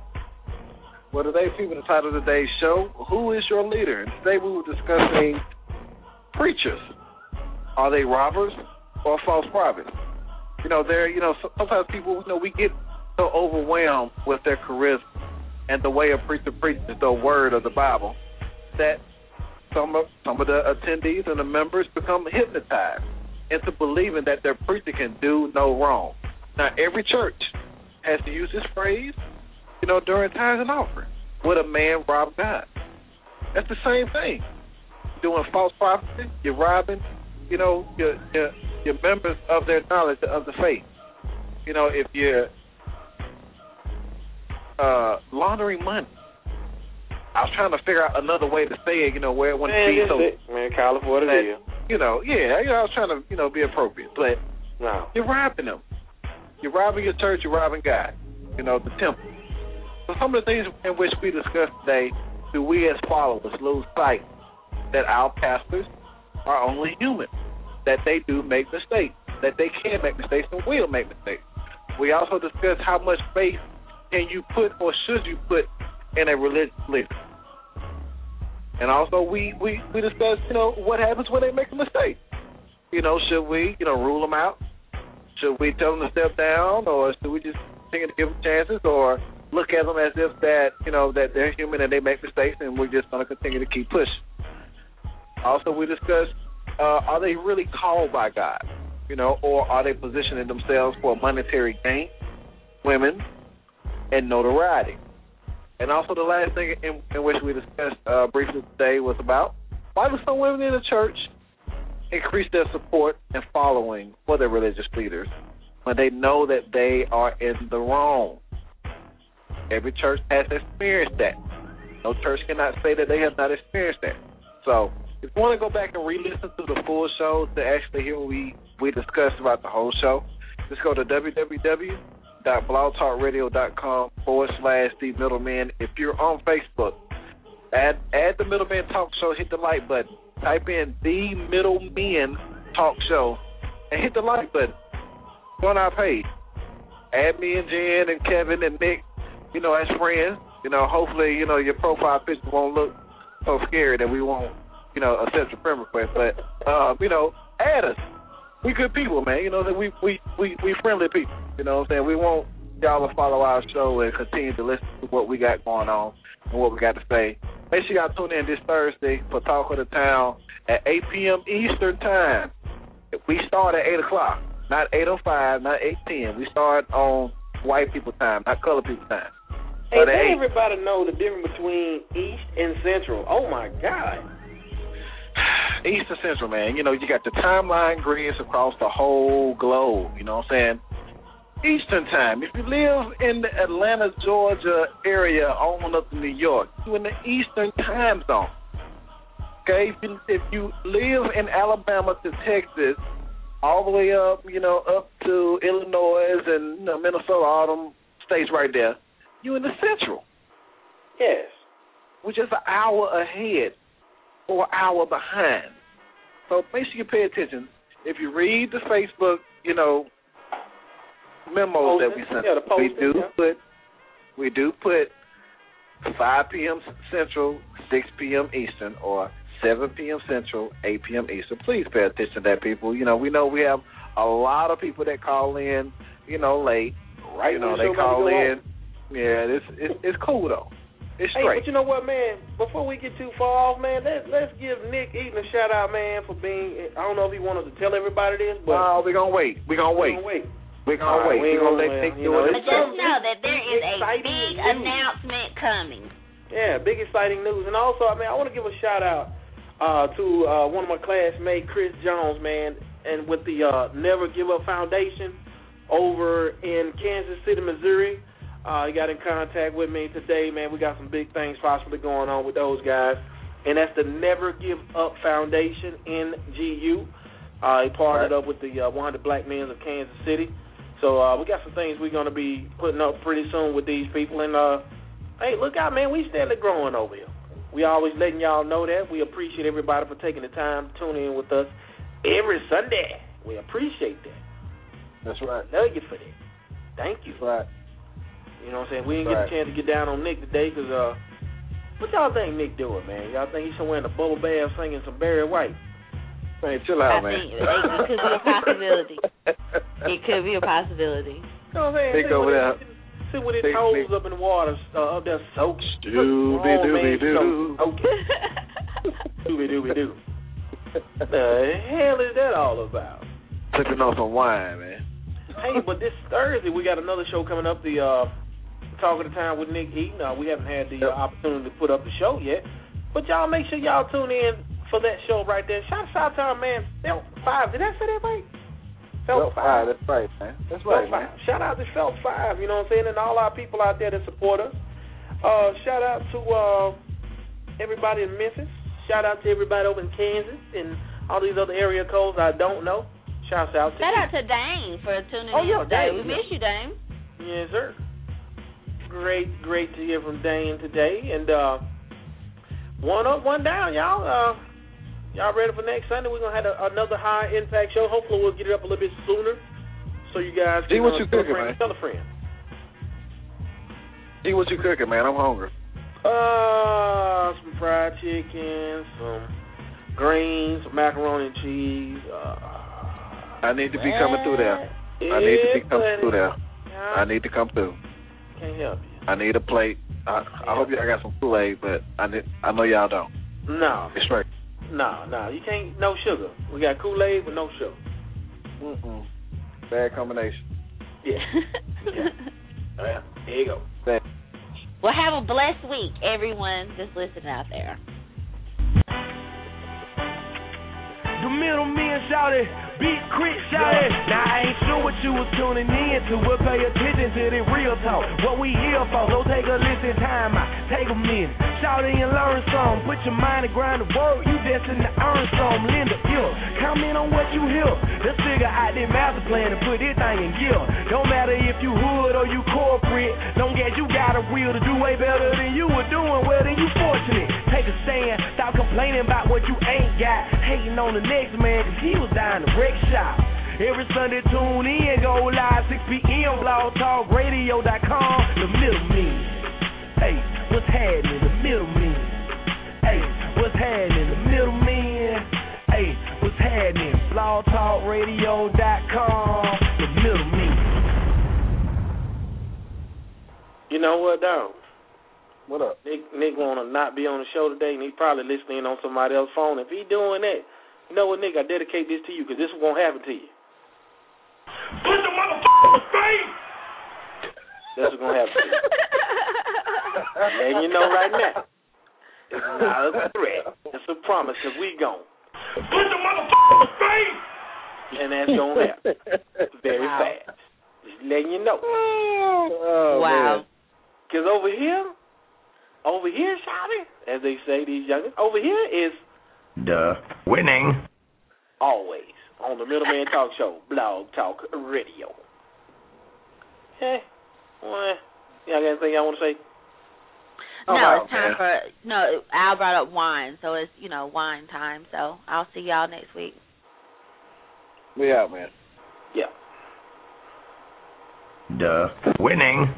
Well, today, people, the title of today's show, Who is Your Leader? And today we were discussing preachers. Are they robbers or false prophets? You know, they're, you know, sometimes people, you know, we get so overwhelmed with their charisma and the way a preacher preaches the word of the Bible that some of some of the attendees and the members become hypnotized into believing that their preacher can do no wrong. Now, every church has to use this phrase, you know, during tithes and offering. Would a man rob God? That's the same thing. Doing false prophecy, you're robbing, you know, your your your members of their knowledge of the faith. You know, if you're uh, laundering money. I was trying to figure out another way to say it, you know, where it wouldn't Man, be so, it. man, call it what it that- is. You know, yeah, you know, I was trying to, you know, be appropriate, but No. you're robbing them. You're robbing your church. You're robbing God. You know, the temple. So some of the things in which we discussed today, do we as followers lose sight that our pastors are only human, that they do make mistakes, that they can make mistakes and will make mistakes. We also discussed how much faith can you put or should you put in a religious leader. And also we, we, we discussed, you know, what happens when they make a mistake. You know, should we, you know, rule them out? Should we tell them to step down or should we just continue to give them chances or look at them as if that, you know, that they're human and they make mistakes and we're just going to continue to keep pushing. Also, we discussed, uh, are they really called by God? You know, or are they positioning themselves for monetary gain, women, and notoriety? And also, the last thing in, in which we discussed uh, briefly today was about why do some women in the church increase their support and following for their religious leaders when they know that they are in the wrong? Every church has experienced that. No church cannot say that they have not experienced that. So, if you want to go back and re-listen to the full show to actually hear what we we discussed about the whole show, just go to www.blogtalkradio.com forward slash the middleman. If you're on Facebook, add add the middleman talk show, hit the like button. Type in the middleman talk show and hit the like button. Go on our page. Add me and Jen and Kevin and Nick, you know, as friends. You know, hopefully, you know, your profile picture won't look so scary that we won't, you know, accept your friend request. But um, you know, add us we good people, man. You know that we we we we friendly people. You know what I'm saying? We want y'all to follow our show and continue to listen to what we got going on and what we got to say. Make sure y'all tune in this Thursday for Talk of the Town at 8 p.m. Eastern Time. We start at 8 o'clock, not 8.05, not 8.10. We start on white people time, not color people time. Hey, let everybody know the difference between East and Central. Oh, my God. East and Central, man. You know, you got the timeline grids across the whole globe. You know what I'm saying? Eastern time. If you live in the Atlanta, Georgia area, on up to New York, you're in the Eastern time zone. Okay, if you, if you live in Alabama to Texas, all the way up, you know, up to Illinois and you know, Minnesota, all them states right there, you're in the Central. Yes. We're just an hour ahead or an hour behind. So make sure you pay attention. If you read the Facebook, you know, memos that we send, yeah, we do yeah. put we do put 5 p.m. Central, 6 p.m. Eastern, or 7 p.m. Central, 8 p.m. Eastern. Please pay attention to that, people. You know, we know we have a lot of people that call in, you know, late. Right You know, they show about to call in. on. Yeah, it's it's it's cool though. It's Hey, straight. but you know what, man? Before we get too far off, man, let's let's give Nick Eaton a shout out, man, for being. I don't know if he wanted to tell everybody this, but No, we're gonna wait. We're gonna wait. We're gonna wait. We're gonna wait. we We're gonna let Nick do it. But just know that there is a big news. announcement coming. Yeah, big exciting news. And also, I mean, I want to give a shout out uh, to uh, one of my classmates, Chris Jones, man, and with the uh, Never Give Up Foundation over in Kansas City, Missouri. Uh, he got in contact with me today, man. We got some big things possibly going on with those guys. And that's the Never Give Up Foundation, NGU. Uh, he partnered up with the uh, 100 Black Men of Kansas City. So uh, we got some things we're going to be putting up pretty soon with these people. And uh, hey, look out, man. We steadily growing over here. We always letting y'all know that. We appreciate everybody for taking the time to tune in with us every Sunday. We appreciate that. That's right. Love you for that. Thank you. That's right. You know what I'm saying? We didn't get Right. a chance to get down on Nick today because, uh, what y'all think Nick doing, man? Y'all think he's somewhere in a bubble bath singing some Barry White? Man, chill I out, man. think it it could be a possibility. It could be a possibility. You know what I'm saying? Nick over with there. his- Sit with his toes up in the water, uh, up there soaked. Dooby dooby doo. Okay. Dooby dooby doo. The hell is that all about? Sipping on some wine, man. hey, but this Thursday we got another show coming up. The uh, Talk of the Town with Nick Eaton. Uh, we haven't had the uh, opportunity to put up the show yet, but y'all make sure y'all tune in for that show right there. Shout out to our man Felt Five. Did I say that right? Felt Well, Five. That's right, man. That's Felt right, man. Shout out to Felt Five. You know what I'm saying, and all our people out there that support us. Uh, shout out to uh, everybody in Memphis. Shout out to everybody over in Kansas and all these other area codes I don't know. Shouts out to Shout you. out to Dane for tuning Oh, in yeah, today. Dane, We miss you, Dane. Yes, sir. Great, great to hear from Dane today. And uh, one up, one down, y'all. Uh, y'all ready for next Sunday? We're gonna have a, another high impact show. Hopefully, we'll get it up a little bit sooner, so you guys See can what uh, you tell a cooking, friend, man. Tell a friend. See what you cooking, man. I'm hungry. Uh, some fried chicken, some greens, some macaroni and cheese. Uh, I need to be coming through there. I need to be coming through there. I need to come through. Can't help you. I need a plate. I, I hope y'all got some Kool Aid, but I need, I know y'all don't. No, It's right. no, no. You can't. No sugar. We got Kool Aid, but no sugar. Mm-mm. Bad combination. Yeah. yeah. There you go. Bad. Well, have a blessed week, everyone just listening out there. Middleman shouted, beat crit shouted. Now I ain't sure what you was tuning in to, but pay attention to the real talk. What we here for, so take a listen, time out, take a minute. Shout it and learn some. Put your mind to grind the work, you destined to earn some. Lend a ear, comment on what you hear. Let's figure out the master plan and put this thing in gear. Don't matter if you hood or you corporate, don't get you got a will to do way better than you were doing. Well, then you fortunate. Take a stand, stop complaining about what you ain't got. Hating on the next man, cause he was dying to break shop. Every Sunday, tune in, go live 6 p.m. blogtalkradio.com. The middleman. Hey, what's happening? The middleman. Hey, what's happening? The middleman. Hey, what's happening? blogtalkradio.com. The middleman. You know what, though? What up? Nick Nick wanna not be on the show today, and he's probably listening on somebody else's phone. If he doing that, you know what, Nick? I dedicate this to you because this is gonna happen to you. Put the motherfucker face! This is gonna happen to you. Letting you know right now. It's not a threat. It's a promise because we gone. Put the motherfucker in face! And that's gonna happen very Wow. fast. Just letting you know. Oh, wow. Because over here, over here, shouting, as they say, these youngins, over here is The winning. always on the Middleman Talk Show, Blog Talk Radio. Hey, well, y'all got anything y'all want to say? Oh, no, wow, it's time man. for no. Al brought up wine, so it's you know wine time. So I'll see y'all next week. We out, man. Yeah. The winning.